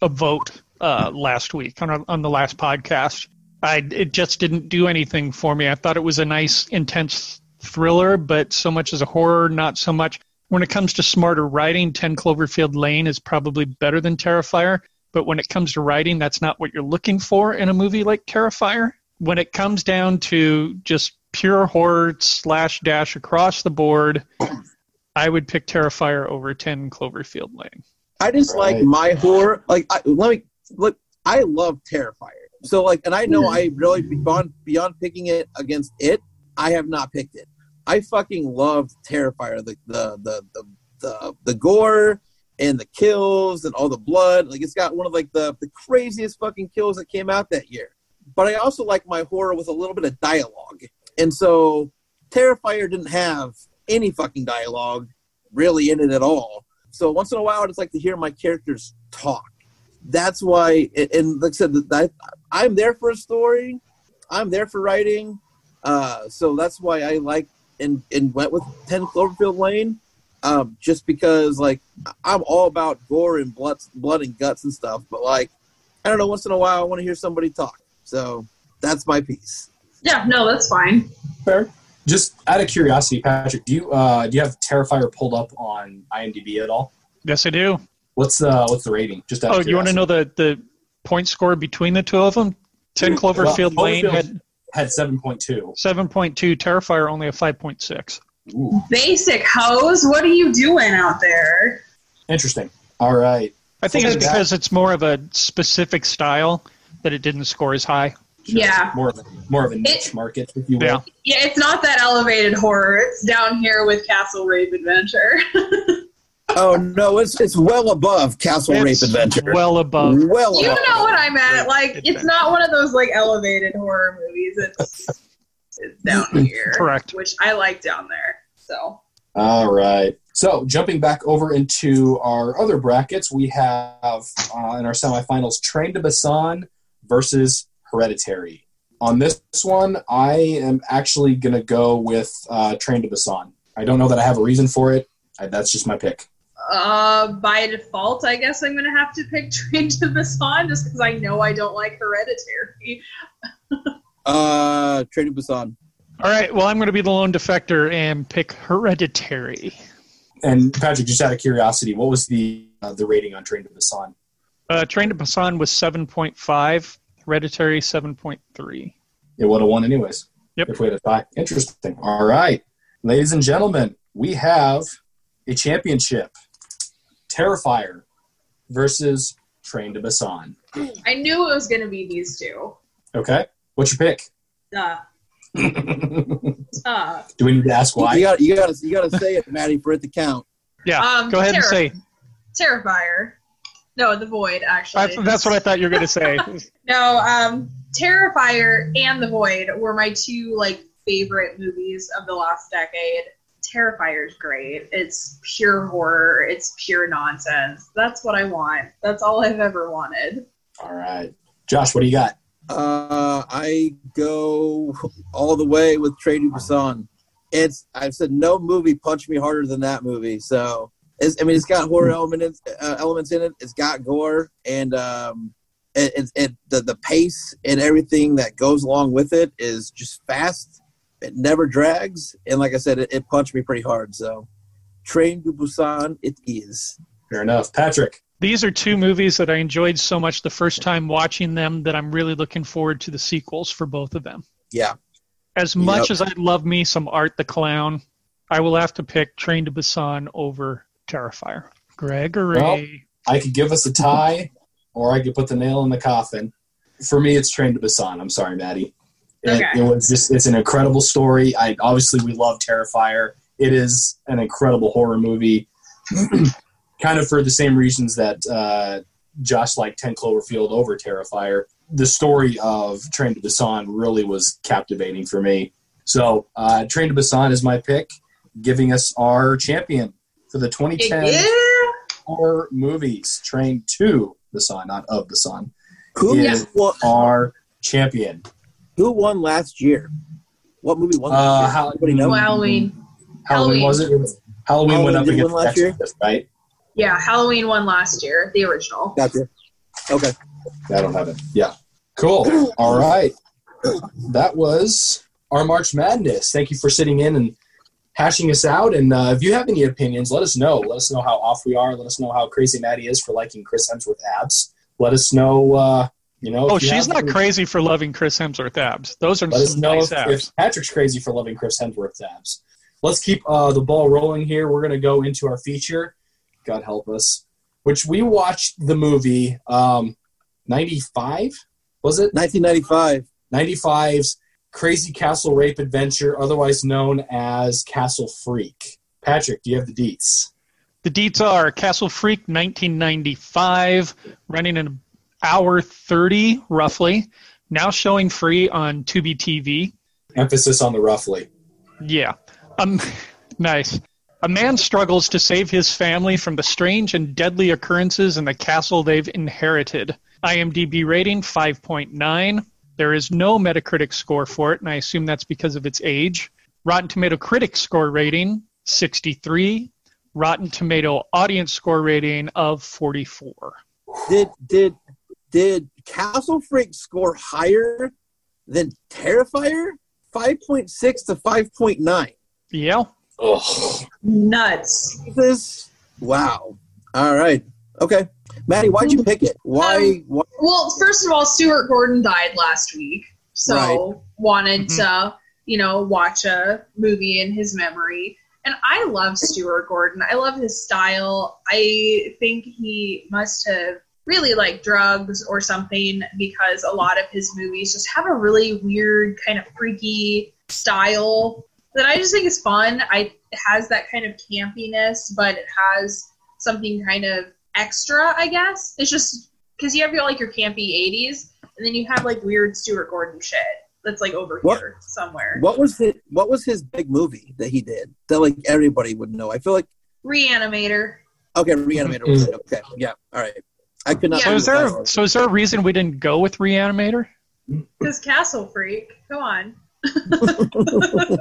a vote uh, last week on, our, on the last podcast. I, it just didn't do anything for me. I thought it was a nice, intense thriller, but so much as a horror, not so much. When it comes to smarter writing, 10 Cloverfield Lane is probably better than Terrifier. But when it comes to writing, that's not what you're looking for in a movie like Terrifier. When it comes down to just pure horror slash dash across the board, I would pick Terrifier over 10 Cloverfield Lane. I just Right. like my horror. Like, I, let me look. I love Terrifier. So, like, and I know I really beyond beyond picking it against it. I have not picked it. I fucking love Terrifier. The the the the the, the gore and the kills and all the blood. Like, it's got one of like the the craziest fucking kills that came out that year. But I also like my horror with a little bit of dialogue. And so, Terrifier didn't have any fucking dialogue really in it at all. So once in a while, I just like to hear my characters talk. That's why, and like I said, I'm there for a story. I'm there for writing. Uh, so that's why I like and, and went with 10 Cloverfield Lane. Um, just because, like, I'm all about gore and blood, blood and guts and stuff. But, like, I don't know, once in a while, I want to hear somebody talk. So that's my piece. Yeah, no, that's fine. Fair. Just out of curiosity, Patrick, do you uh, do you have Terrifier pulled up on IMDb at all? Yes, I do. What's the what's the rating? Just out Oh, of you want to know the, the point score between the two of them? 10 Well, Cloverfield Lane had had seven point two. 7.2, Terrifier only a 5.6. Basic hose, what are you doing out there? Interesting. All right. I think So it's that- because it's more of a specific style that it didn't score as high. Sure. Yeah. More of a more of a niche market, if you will. Yeah. Yeah, it's not that elevated horror. It's down here with Castle Rape Adventure. *laughs* Oh, no, it's it's well above Castle It's Rape Adventure. well above. well you above. know what I meant. Like, Rape it's not one of those like elevated horror movies. It's, it's down *laughs* here. Correct. Which I like down there. So All right. So jumping back over into our other brackets, we have uh, in our semifinals Train to Busan versus Hereditary. On this one, I am actually going to go with uh, Train to Busan. I don't know that I have a reason for it. I, that's just my pick. uh by default, I guess I'm gonna have to pick *laughs* Train to Busan just because I know I don't like Hereditary. *laughs* Uh, Train to Busan. All right, well, I'm going to be the lone defector and pick Hereditary. And Patrick, just out of curiosity, what was the uh, the rating on Train to Busan? Uh, Train to Busan was 7.5, Hereditary 7.3. It would have won anyways. Yep. If we had a tie. Interesting. All right. Ladies and gentlemen, we have a championship. Terrifier versus Train to Busan. I knew it was gonna be these two. Okay. What's your pick? Duh. *laughs* Duh. Do we need to ask You why? got you got to you got to say it, Maddie, for it to count. Yeah, Um, go ahead and say. Terrifier. No, The Void, actually. That's, that's what I thought you were going to say. *laughs* No, um, Terrifier and The Void were my two like favorite movies of the last decade. Terrifier is great. It's pure horror. It's pure nonsense. That's what I want. That's all I've ever wanted. All right. Josh, what do you got? Uh, I go all the way with Train to Busan. It's I've said no movie punched me harder than that movie. So it's, I mean, it's got horror elements uh, elements in it. It's got gore and um, it, it, it the the pace and everything that goes along with it is just fast. It never drags, and like I said, it, it punched me pretty hard. So, Train to Busan, it is. Fair enough. Patrick. These are two movies that I enjoyed so much the first time watching them that I'm really looking forward to the sequels for both of them. Yeah, As much Yep. as I love me some Art the Clown, I will have to pick Train to Busan over Terrifier. Gregory. Well, I could give us a tie, or I could put the nail in the coffin. For me, it's Train to Busan. I'm sorry, Maddie. It, Okay. it was just it's an incredible story. I obviously we love Terrifier. It is an incredible horror movie, *clears throat* kind of for the same reasons that uh, Josh liked Ten Cloverfield over Terrifier. The story of Train to Busan really was captivating for me. So, uh, Train to Busan is my pick, giving us our champion for the 2010 Yeah. horror movies. Train to Busan, not of Busan, who Yeah. won, our champion. who won last year? What movie won? Uh, last year? how- Anybody know? Halloween. Halloween, Halloween. was it? It was- Halloween, went up did against win last year? Exorcist, right? Yeah, Halloween won last year, the original. Gotcha. Okay. I don't have it. Yeah. Cool. All right. That was our March Madness. Thank you for sitting in and hashing us out. And uh, if you have any opinions, let us know. Let us know how off we are. Let us know how crazy Maddie is for liking Chris Hemsworth abs. Let us know uh, You know, Oh, you she's not to- crazy for loving Chris Hemsworth abs. Those are Let us some know nice if, abs. if Patrick's crazy for loving Chris Hemsworth abs. Let's keep uh, the ball rolling here. We're going to go into our feature. God help us. Which we watched the movie um, 95, was it? 1995. 95's Crazy Castle Rape Adventure, otherwise known as Castle Freak. Patrick, do you have the deets? The deets are Castle Freak 1995, running an hour 30 roughly, now showing free on Tubi TV. Emphasis on the roughly. Yeah. Um, *laughs* nice. A man struggles to save his family from the strange and deadly occurrences in the castle they've inherited. IMDb rating 5.9. There is no Metacritic score for it, and I assume that's because of its age. Rotten Tomato critic score rating 63. Rotten Tomato audience score rating of 44. Did did did Castle Freak score higher than Terrifier? 5.6 to 5.9. Yeah. Ugh. Nuts. This wow. All right. Okay. Maddie, why'd you pick it? Why, Um, why Well, first of all, Stuart Gordon died last week, so wanted Mhm. to, you know, watch a movie in his memory. And I love Stuart Gordon. I love his style. I think he must have really liked drugs or something because a lot of his movies just have a really weird, kind of freaky style that I just think is fun. I it has that kind of campiness, but it has something kind of extra, I guess. It's just because you have your like your campy '80s, and then you have like weird Stuart Gordon shit that's like over What- here somewhere. what was his what was his big movie that he did that like everybody would know? I feel like Reanimator. okay, Reanimator was it. Okay. Yeah. All right. I could not So is there so is there a reason we didn't go with Reanimator? Because Castle Freak. Go on. *laughs*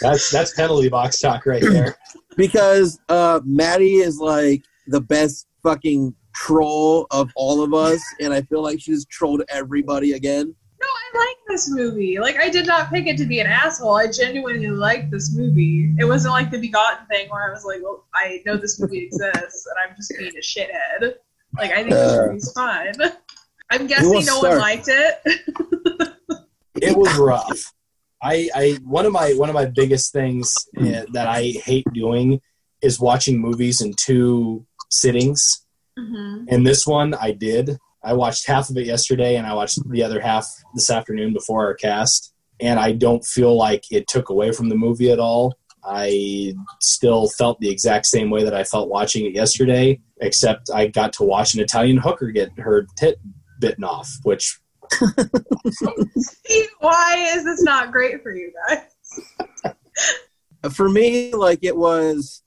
That's that's penalty box talk right there. because uh Maddie is like the best fucking troll of all of us and I feel like she's trolled everybody again. No, I like this movie. Like, I did not pick it to be an asshole. I genuinely liked this movie. It wasn't like the Begotten thing where I was like, well, I know this movie exists and I'm just being a shithead. Like, I think this Uh, movie's fun. I'm guessing no to one liked it. *laughs* It was rough. I, I one of my one of my biggest things eh, that I hate doing is watching movies in two sittings. hmm And this one I did. I watched half of it yesterday, and I watched the other half this afternoon before our cast. And I don't feel like it took away from the movie at all. I still felt the exact same way that I felt watching it yesterday, except I got to watch an Italian hooker get her tit bitten off, which Why is this not great for you guys? *laughs* For me, like it was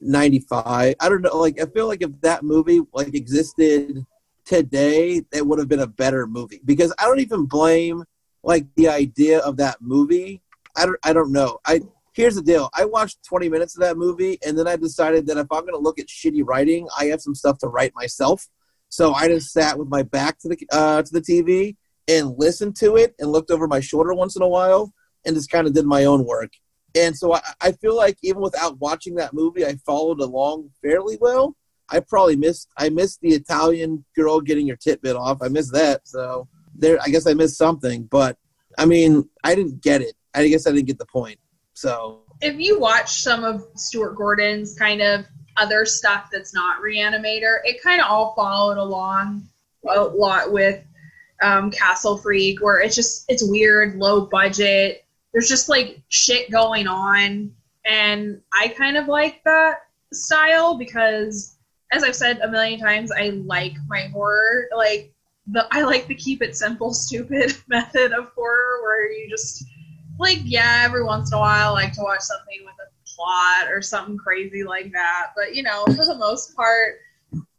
1995. I don't know. Like I feel like if that movie like existed today, it would have been a better movie. Because I don't even blame like the idea of that movie. I don't. I don't know. I here's the deal. I watched 20 minutes of that movie, and then I decided that if I'm going to look at shitty writing, I have some stuff to write myself. So I just sat with my back to the uh, to the TV and listened to it, and looked over my shoulder once in a while, and just kind of did my own work. And so I, I feel like even without watching that movie, I followed along fairly well. I probably missed I missed the Italian girl getting her tit bit off. I missed that. So there I guess I missed something. But I mean, I didn't get it. I guess I didn't get the point. So If you watch some of Stuart Gordon's kind of other stuff that's not Reanimator, it kind of all followed along a lot with um, Castle Freak, where it's just it's weird, low budget. There's just like shit going on, and I kind of like that style because, as I've said a million times, I like my horror. Like the I like the keep it simple, *laughs* stupid method of horror, where you just like yeah, every once in a while, I like to watch something with a plot or something crazy like that. But you know, for the most part,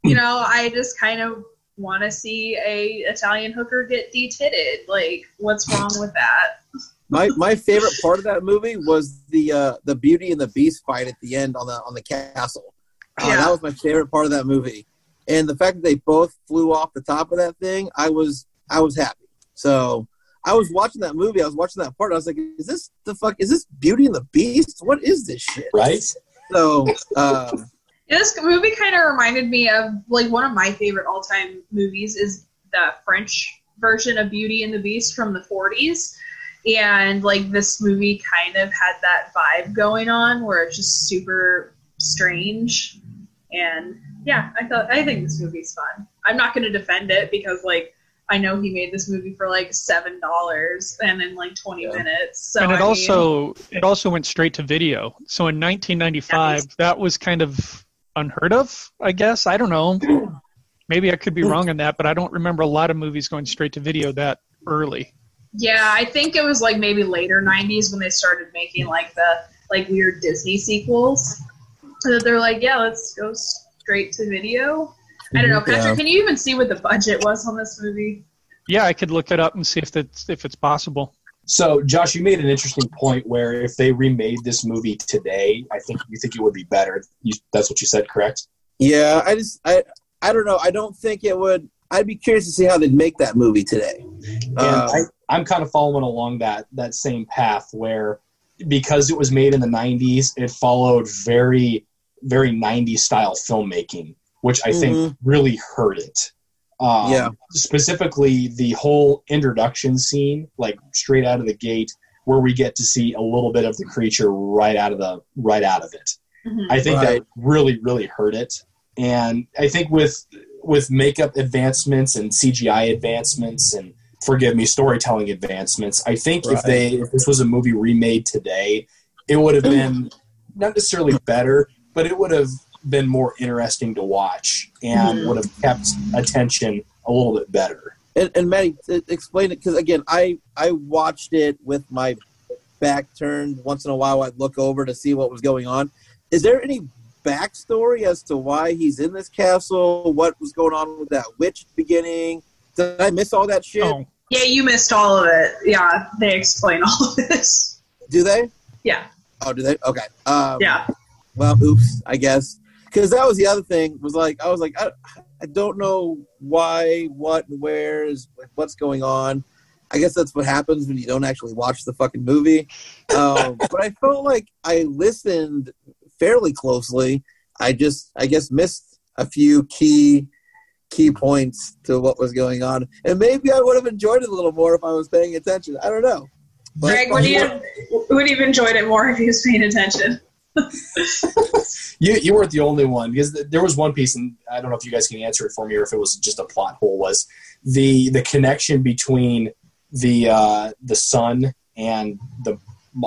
you know, I just kind of want to see a Italian hooker get detitted. Like, what's wrong with that? *laughs* my *laughs* my favorite part of that movie was the uh, the Beauty and the Beast fight at the end on the on the castle. Uh, Yeah. That was my favorite part of that movie, and the fact that they both flew off the top of that thing, I was I was happy. So I was watching that movie. I was watching that part. I was like, "Is this the fuck? Is this Beauty and the Beast? What is this shit?" right? So um, This movie kind of reminded me of like one of my favorite all-time movies is the French version of Beauty and the Beast from the 40s. And like this movie kind of had that vibe going on where it's just super strange. And yeah, I thought I think this movie's fun. I'm not going to defend it because like I know he made this movie for like seven dollars and in like 20 Yeah. minutes. So and I it mean- also it also went straight to video. So in 1995, Nice. that was kind of unheard of, I guess. I don't know. Maybe I could be wrong on that, but I don't remember a lot of movies going straight to video that early. Yeah, I think it was like maybe later '90s when they started making like the like weird Disney sequels. So that they're like, yeah, let's go straight to video. I don't know, Patrick. Yeah. Can you even see what the budget was on this movie? Yeah, I could look it up and see if that's if it's possible. So, Josh, you made an interesting point where if they remade this movie today, I think you think it would be better. You, that's what you said, correct? Yeah, I just I I don't know. I don't think it would. I'd be curious to see how they'd make that movie today. And Um, I, I'm kind of following along that that same path where because it was made in the 90s, it followed very very 90s style filmmaking, which I think Mhm. really hurt it. Um, Yeah. Specifically, the whole introduction scene, like straight out of the gate, where we get to see a little bit of the creature right out of the right out of it. Mhm. I think Right. that really, really hurt it. And I think with with makeup advancements and CGI advancements and forgive me, storytelling advancements, I think if they if this was a movie remade today, it would have been not necessarily better, but it would have been more interesting to watch and Mhm. would have kept attention a little bit better. and, and Maddie, explain it because again, I I watched it with my back turned. Once in a while, I'd look over to see what was going on. Is there any backstory as to why he's in this castle? What was going on with that witch beginning? Did I miss all that shit? Oh, Yeah, you missed all of it. Yeah, they explain all of this. Do they? Yeah, Oh, do they? Okay. Um, yeah. well, oops, I guess. Because that was the other thing. Was like I was like I, I don't know why, what, and where is what's going on. I guess that's what happens when you don't actually watch the fucking movie. Um, *laughs* but I felt like I listened fairly closely. I just I guess missed a few key key points to what was going on, and maybe I would have enjoyed it a little more if I was paying attention. I don't know. But- Greg, would you would have enjoyed it more if he was paying attention? *laughs* You you weren't the only one because there was one piece, and I don't know if you guys can answer it for me or if it was just a plot hole. Was the the connection between the uh, the son and the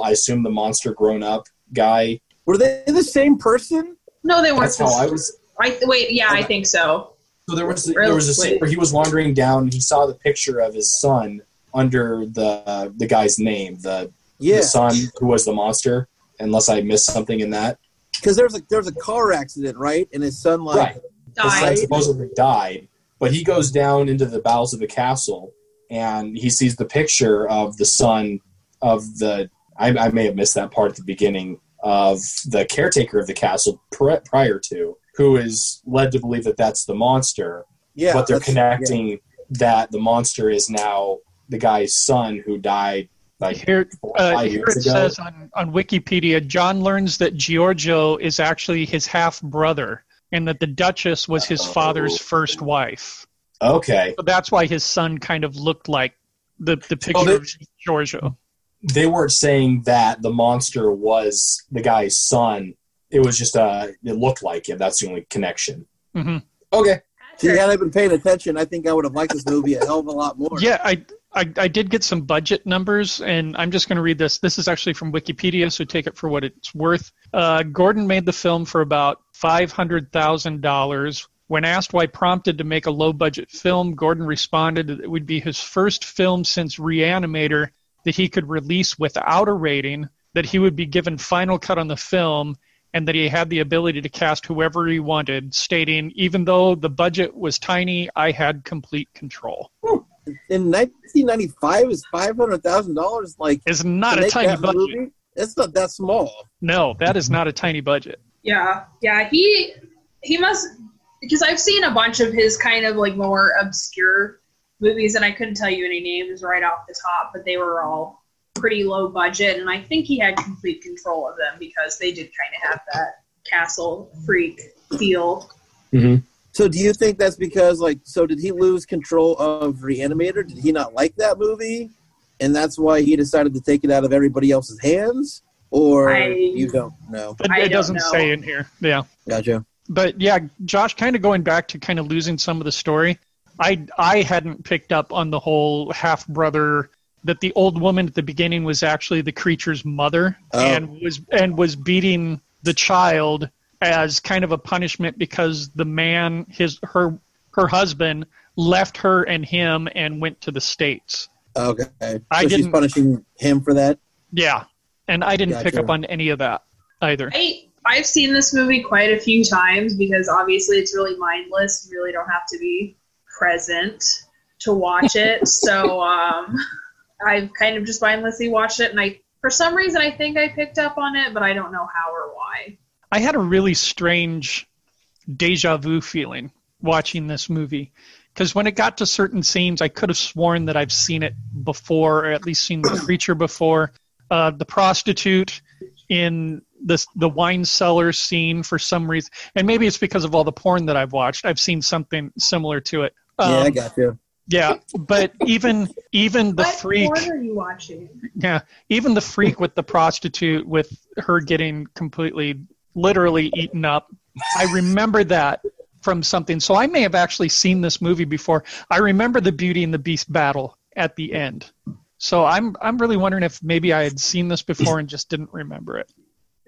I assume the monster grown up guy? Were they the same person? No, they weren't. That's how I was. I wait. Yeah, I think so. So there was Really? there was a scene Wait. where he was wandering down. and He saw the picture of his son under the the guy's name, the Yeah, the son who was the monster. Unless I missed something in that, because there's a there's a car accident, right? And his son like right? His son Died. supposedly died, but he goes down into the bowels of the castle and he sees the picture of the son of the. I, I may have missed that part at the beginning of the caretaker of the castle pri- prior to, who is led to believe that that's the monster, yeah, but they're that's- connecting that the monster is now the guy's son who died like here, four or uh, here years it ago. says on, on Wikipedia, John learns that Giorgio is actually his half brother, and that the Duchess was his father's Oh. first wife. okay, So that's why his son kind of looked like the the picture they- of Giorgio. they weren't saying that the monster was the guy's son. It was just uh, it looked like it. That's the only connection. hmm Okay. See, had I been paying attention, I think I would have liked this movie a hell of a lot more. Yeah, I, I I did get some budget numbers, and I'm just going to read this. This is actually from Wikipedia, so take it for what it's worth. Uh, Gordon made the film for about five hundred thousand dollars. When asked why prompted to make a low-budget film, Gordon responded that it would be his first film since Reanimator that he could release without a rating, that he would be given final cut on the film, and that he had the ability to cast whoever he wanted, stating, "Even though the budget was tiny, I had complete control." In 1995, is five hundred thousand dollars like It's not a tiny budget. movie? It's not that small. No, that is not a tiny budget. Yeah, yeah. He he must because I've seen a bunch of his kind of like more obscure movies, and I couldn't tell you any names right off the top, but they were all pretty low budget, and I think he had complete control of them because they did kind of have that castle freak feel. Mm-hmm. So do you think that's because like so did he lose control of Reanimator? Did he not like that movie? And that's why he decided to take it out of everybody else's hands? Or I- you don't know. It, it doesn't know. say in here. Yeah. Gotcha. but yeah, Josh, kind of going back to kind of losing some of the story. I I hadn't picked up on the whole half brother that the old woman at the beginning was actually the creature's mother Oh. and was and was beating the child as kind of a punishment because the man his her her husband left her and him and went to the states. Okay. So I she's didn't- punishing him for that? Yeah, and I didn't pick up on any of that either. I I've seen this movie quite a few times because obviously it's really mindless. You really don't have to be present to watch it. so um, *laughs* I've kind of just mindlessly watched it, and I for some reason I think I picked up on it, but I don't know how or why. I had a really strange deja vu feeling watching this movie because when it got to certain scenes, I could have sworn that I've seen it before, or at least seen the *clears throat* creature before. Uh, the prostitute in the the wine cellar scene for some reason, and maybe it's because of all the porn that I've watched. I've seen something similar to it. yeah, I got gotcha. Yeah, but even even the what freak. porn are you watching? Yeah, even the freak with the prostitute, with her getting completely, literally eaten up. I remember that from something. So I may have actually seen this movie before. I remember the Beauty and the Beast battle at the end. So I'm I'm really wondering if maybe I had seen this before and just didn't remember it.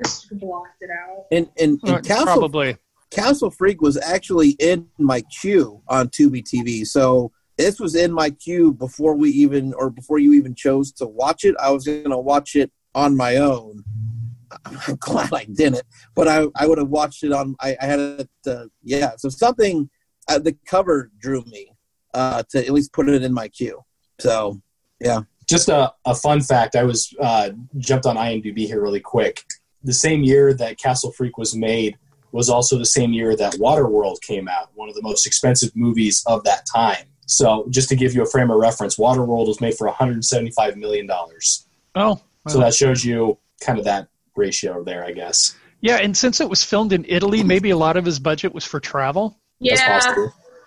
Just blocked it out. And and, and Uh, Castle Probably. Castle Freak was actually in my queue on Tubi TV. So this was in my queue before we even or before you even chose to watch it. I was gonna watch it on my own. *laughs* I'm glad I didn't, but I, I would have watched it on. I, I had it. Uh, yeah, so something. Uh, the cover drew me uh, to at least put it in my queue. So yeah, Just a, a fun fact. I was uh, jumped on IMDb here really quick. The same year that Castle Freak was made was also the same year that Waterworld came out, one of the most expensive movies of that time. So, just to give you a frame of reference, Waterworld was made for 175 million dollars. Oh. So that shows you kind of that ratio there, I guess. yeah, and since it was filmed in Italy, maybe a lot of his budget was for travel. Yeah,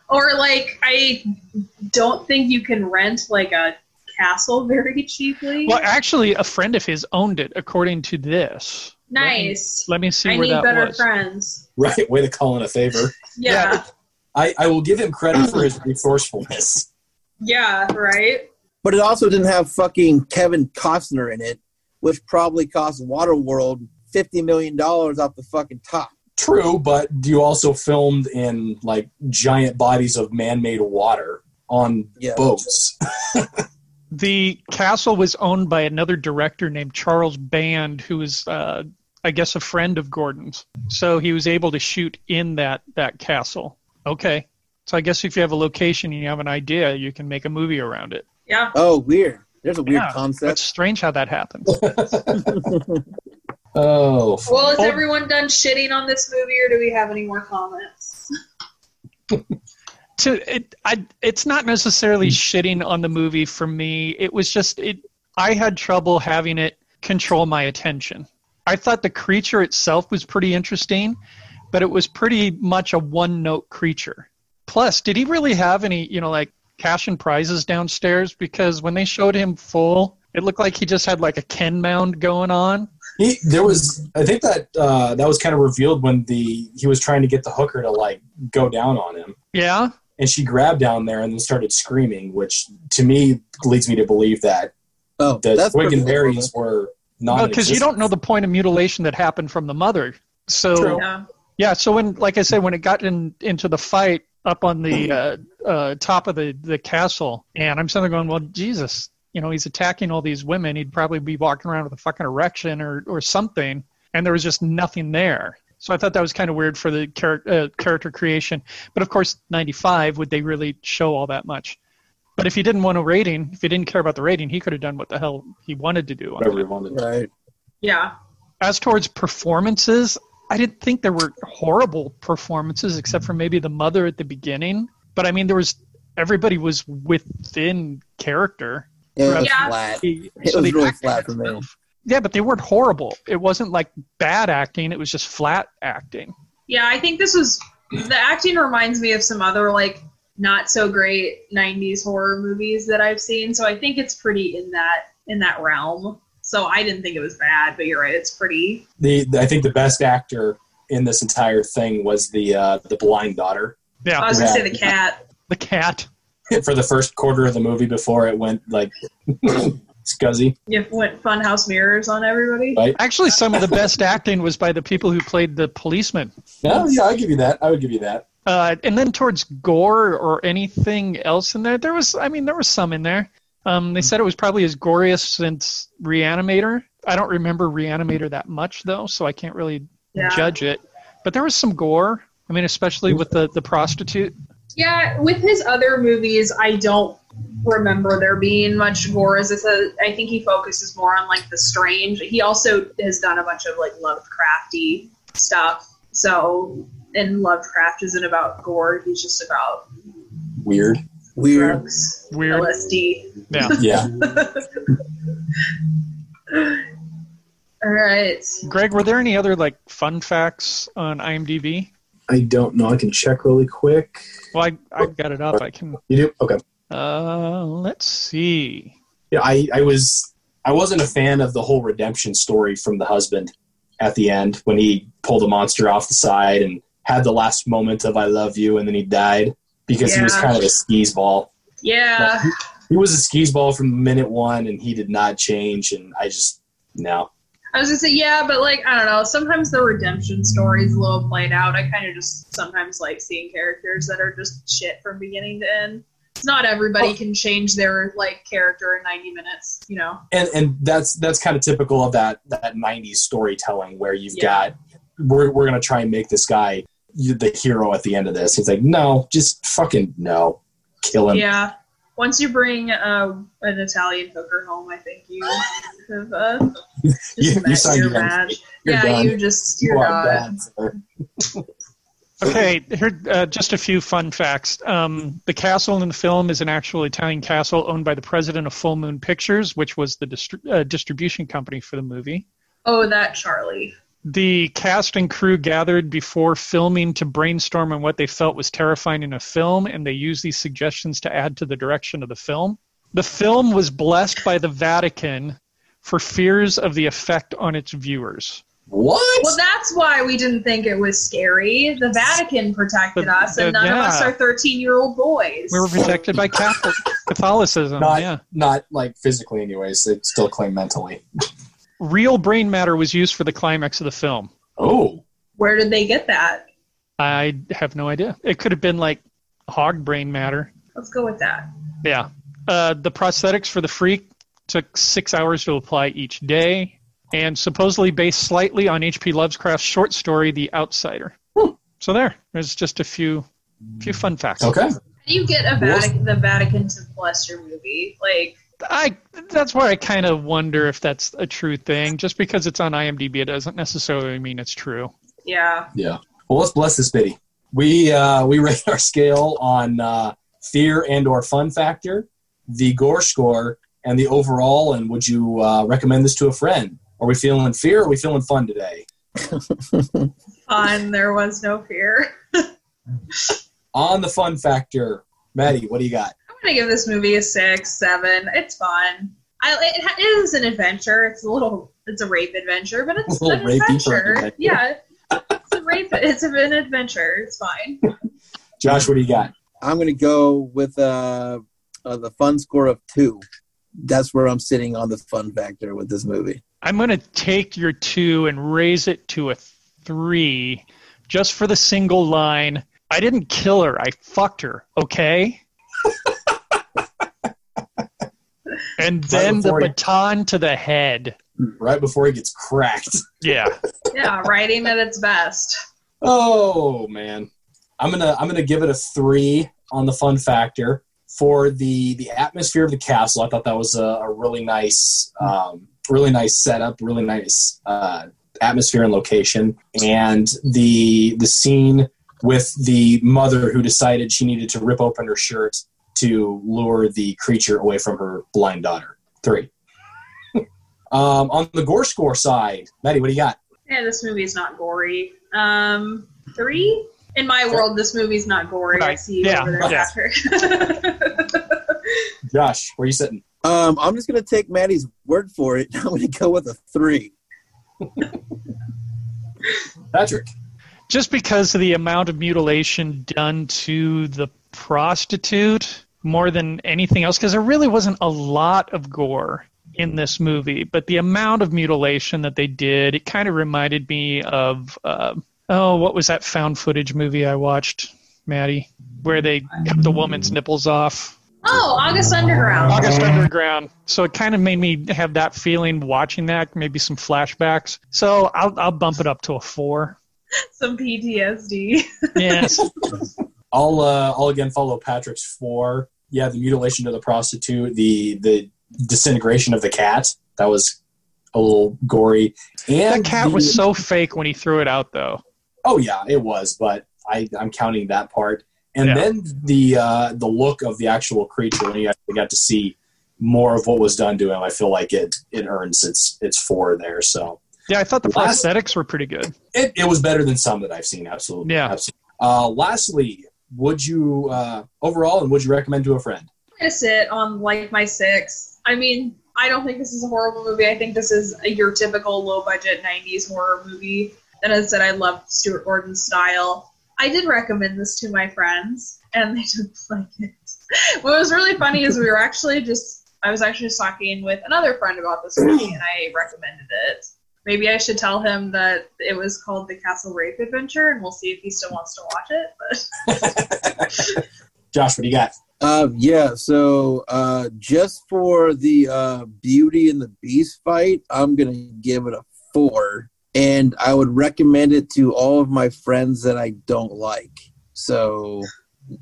or like I don't think you can rent like a castle *laughs* very cheaply. Well, actually, a friend of his owned it, according to this. nice. Let me see I where need that better was. friends. *laughs* Right, way to call in a favor. Yeah. I, I will give him credit for his resourcefulness. Yeah, right? but it also didn't have fucking Kevin Costner in it, which probably cost Waterworld fifty million dollars off the fucking top. True, but you also filmed in like giant bodies of man-made water on Yeah. boats. *laughs* The castle was owned by another director named Charles Band, who was, uh, I guess, a friend of Gordon's. So he was able to shoot in that that castle. Okay. So I guess if you have a location and you have an idea, you can make a movie around it. Yeah. Oh, weird. There's a weird Yeah, concept. That's strange how that happens. *laughs* Oh, Well, is Oh. everyone done shitting on this movie, or do we have any more comments? *laughs* to it, I, it's not necessarily hmm. shitting on the movie for me. It was just it. I had trouble having it control my attention. I thought the creature itself was pretty interesting, but it was pretty much a one-note creature. Plus, did he really have any, you know, like cash and prizes downstairs? Because when they showed him full, it looked like he just had like a Ken mound going on. he, there was. I think that uh, that was kind of revealed when the he was trying to get the hooker to like go down on him, Yeah, and she grabbed down there and then started screaming, which to me leads me to believe that oh, the that's twig and perfectly berries were not because you don't know the point of mutilation that happened from the mother. So True. Yeah. Yeah, so when, like I said, when it got in, into the fight up on the uh, uh, top of the, the castle, and I'm sitting there going, well, Jesus, you know, he's attacking all these women. He'd probably be walking around with a fucking erection or, or something, and there was just nothing there. So I thought that was kind of weird for the char- uh, character creation. But of course, 95, would they really show all that much? But if he didn't want a rating, if he didn't care about the rating, he could have done what the hell he wanted to do. on whatever it. you wanted. Right. Yeah. As towards performances, I didn't think there were horrible performances except for maybe the mother at the beginning. But I mean, there was everybody was within character. It was Yeah. flat. It was really flat for me. Yeah, but they weren't horrible. It wasn't like bad acting. It was just flat acting. Yeah, I think this was the acting reminds me of some other like not so great 90s horror movies that I've seen. So I think it's pretty in that in that realm. So I didn't think it was bad, but you're right, it's pretty. The I think the best actor in this entire thing was the uh, the blind daughter Yeah, I was gonna Yeah. say the cat. the cat. *laughs* for the first quarter of the movie before it went like *clears throat* scuzzy. You went funhouse mirrors on everybody. Right. Actually, some of the best acting was by the people who played the policeman. Yeah, yeah, I give you that. I would give you that. Uh, and then towards gore or anything else in there, there was, I mean, there was some in there. Um, they said it was probably as goriest since Reanimator. I don't remember Reanimator that much though, so I can't really Yeah. judge it. But there was some gore. I mean, especially with the the prostitute. Yeah, with his other movies, I don't remember there being much gore. As I said, I think he focuses more on like the strange. He also has done a bunch of like Lovecrafty stuff. So, and Lovecraft isn't about gore. He's just about Weird. Weird. drugs, Weird. LSD. Yeah. *laughs* Yeah. *laughs* All right. Greg, were there any other like fun facts on IMDb? I don't know. I can check really quick. Well, I I've got it up. I can. You do? Okay. Uh, let's see. Yeah, I, I was I wasn't a fan of the whole redemption story from the husband at the end when he pulled the monster off the side and had the last moment of I love you and then he died because he was kind of a skis ball. Yeah. He was a skis ball from minute one and he did not change and I just no. I was gonna say yeah, but like I don't know. Sometimes the redemption story is a little played out. I kind of just sometimes like seeing characters that are just shit from beginning to end. It's not everybody Oh. can change their like character in ninety minutes. You know. And and that's that's kind of typical of that that 90s storytelling where you've Yeah. got we're we're going to try and make this guy the hero at the end of this. He's like, "No, just fucking no. Kill him." Yeah. Once you bring uh, an Italian hooker home, I think you have uh, *laughs* You- just you met signed your your- match. you're yeah, done. you just You you're are done. done. *laughs* Okay, here uh, just a few fun facts. Um, the castle in the film is an actual Italian castle owned by the president of Full Moon Pictures, which was the distri- uh, distribution company for the movie. Oh, that Charlie. The cast and crew gathered before filming to brainstorm on what they felt was terrifying in a film, and they used these suggestions to add to the direction of the film. The film was blessed by the Vatican for fears of the effect on its viewers. What? Well, that's why we didn't think it was scary. The Vatican protected The- us, and the- none of us are 13 year old boys. We were protected by Catholic *laughs* Catholicism. not yeah. not like physically anyways they still claim mentally Real brain matter was used for the climax of the film. oh Where did they get that? I have no idea. It could have been like hog brain matter. Let's go with that. Yeah. Uh, the prosthetics for the freak took six hours to apply each day, and supposedly based slightly on H.P. Lovecraft's short story, The Outsider. So there, there's just a few, few fun facts. okay How do you get a Vatican, the Vatican to bless your movie? Like, I that's where I kind of wonder if that's a true thing. Just because it's on IMDb, it doesn't necessarily mean it's true. yeah. yeah well let's bless this biddy we uh we *laughs* rate our scale on uh fear and or fun factor the gore score and the overall and would you uh, recommend this to a friend are we feeling fear or are we feeling fun today *laughs* Fun. There was no fear. *laughs* on the fun factor maddie what do you got I'm gonna give this movie a six, seven. It's fun. I, it, it is an adventure. It's a little. It's a rape adventure, but it's *laughs* A an rapey adventure. adventure. Yeah, it's a rape. It's an adventure. It's fine. *laughs* josh what do you got I'm going to go with uh, uh, the fun score of two. That's where I'm sitting on the fun factor with this movie. I'm going to take your two and raise it to a three, just for the single line. I didn't kill her. I fucked her. Okay. And then the before he- baton to the head. right before he gets cracked Yeah. *laughs* Yeah, writing at its best. Oh man, I'm gonna I'm gonna give it a three on the fun factor for the the atmosphere of the castle. I thought that was a, a really nice, um, really nice setup, really nice uh, atmosphere and location, and the the scene with the mother who decided she needed to rip open her shirt to lure the creature away from her blind daughter. Three. *laughs* um, on the gore score side, Maddie, what do you got? Yeah, this movie is not gory. Um, three. In my world, this movie's not gory. I Right. see you Yeah, over there, yeah. Patrick. *laughs* Josh, where are you sitting? Um, I'm just gonna take Maddie's word for it. *laughs* I'm gonna go with a three. Patrick. just because of the amount of mutilation done to the prostitute more than anything else because there really wasn't a lot of gore in this movie but the amount of mutilation that they did it kind of reminded me of uh, oh what was that found footage movie i watched maddie where they cut the woman's nipples off oh, August Underground. August Underground. So it kind of made me have that feeling watching that, maybe some flashbacks. So I'll, I'll bump it up to a four. *laughs* Some PTSD. Yes. *laughs* I'll uh, I'll again follow Patrick's four. Yeah, the mutilation of the prostitute, the the disintegration of the cat. That was a little gory. And That cat the- was so fake when he threw it out, though. Oh yeah, it was, but I I'm counting that part. And Yeah. then the uh, the look of the actual creature when you actually got to see more of what was done to him, I feel like it it earns its its four there. So Yeah, I thought the Last- prosthetics were pretty good. it, it was better than some that I've seen. Absolutely. Yeah. Absolutely. Uh, lastly, would you uh, overall and would you recommend to a friend? I'm gonna sit on like my six. I mean, I don't think this is a horrible movie. I think this is a, your typical low budget '90s horror movie. And as I said, I loved Stuart Gordon's style. I did recommend this to my friends, and they *laughs* didn't like it. What was really funny is we were actually just I was actually just talking with another friend about this movie, and I recommended it. Maybe I should tell him that it was called the Castle Rape Adventure, and we'll see if he still wants to watch it. But *laughs* Josh, what do you got? Uh, yeah. So uh, just for the uh, Beauty and the Beast fight, I'm gonna give it a four, and I would recommend it to all of my friends that I don't like. So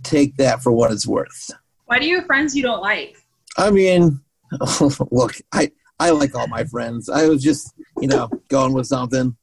take that for what it's worth. why do you have friends you don't like? I mean, *laughs* look, I I like all my friends. I was just you know going with something.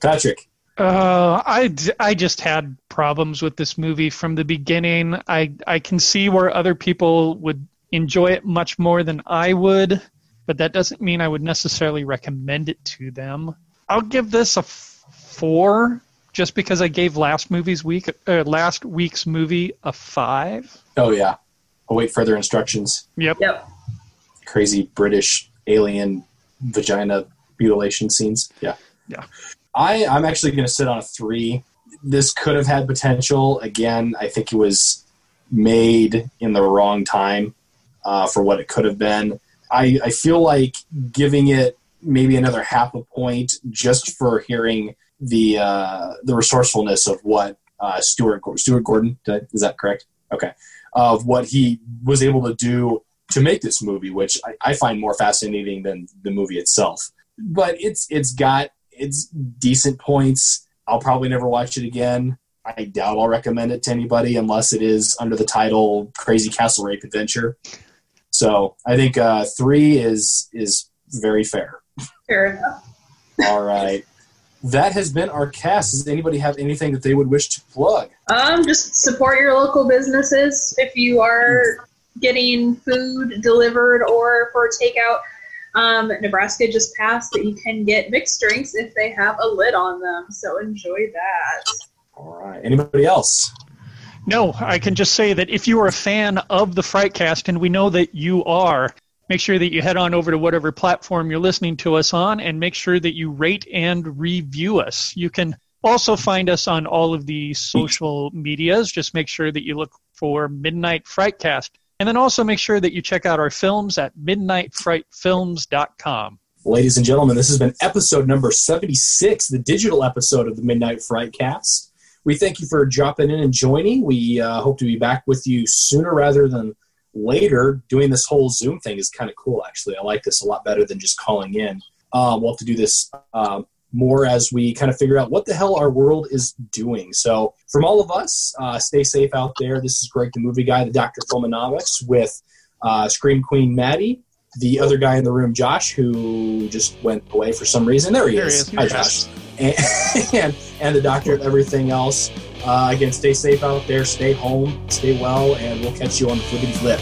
Patrick. Uh, I, d- I just had problems with this movie from the beginning. I, I can see where other people would enjoy it much more than I would, but that doesn't mean I would necessarily recommend it to them. I'll give this a f- four, just because I gave last movie's week, uh, last week's movie a five. Oh yeah. Await further instructions. Yep. Yep. Crazy British alien vagina mutilation scenes. Yeah. Yeah. I, I'm actually going to sit on a three. This could have had potential. Again, I think it was made in the wrong time uh, for what it could have been. I, I feel like giving it maybe another half a point just for hearing the uh, the resourcefulness of what uh, Stuart Stuart Gordon did is that correct? Okay, of what he was able to do to make this movie, which I, I find more fascinating than the movie itself. But it's it's got it's decent points. I'll probably never watch it again. I doubt I'll recommend it to anybody unless it is under the title Crazy Castle Rape Adventure. So I think uh, three is is very fair. Fair enough. *laughs* All right. That has been our cast. Does anybody have anything that they would wish to plug? Um, just support your local businesses if you are getting food delivered or for takeout. Um, Nebraska just passed that you can get mixed drinks if they have a lid on them, so enjoy that. All right. Anybody else? No, I can just say that if you are a fan of the Frightcast, and we know that you are, make sure that you head on over to whatever platform you're listening to us on and make sure that you rate and review us. You can also find us on all of the social medias. Just make sure that you look for Midnight Frightcast. And then also make sure that you check out our films at midnightfrightfilms.com. Ladies and gentlemen, this has been episode number 76, the digital episode of the Midnight Frightcast. We thank you for dropping in and joining. We uh, hope to be back with you sooner rather than later. Doing this whole Zoom thing is kind of cool, actually. I like this a lot better than just calling in. Um, we'll have to do this um, more as we kind of figure out what the hell our world is doing. So, from all of us, uh, stay safe out there. This is Greg, the movie guy, the Dr. Filmonomics, with uh, Scream Queen Maddie, the other guy in the room, Josh, who just went away for some reason. There he There he is. is. Hi, Josh. And, *laughs* and, and the doctor of everything else. Uh, again, stay safe out there, stay home, stay well, and we'll catch you on the flippity flip.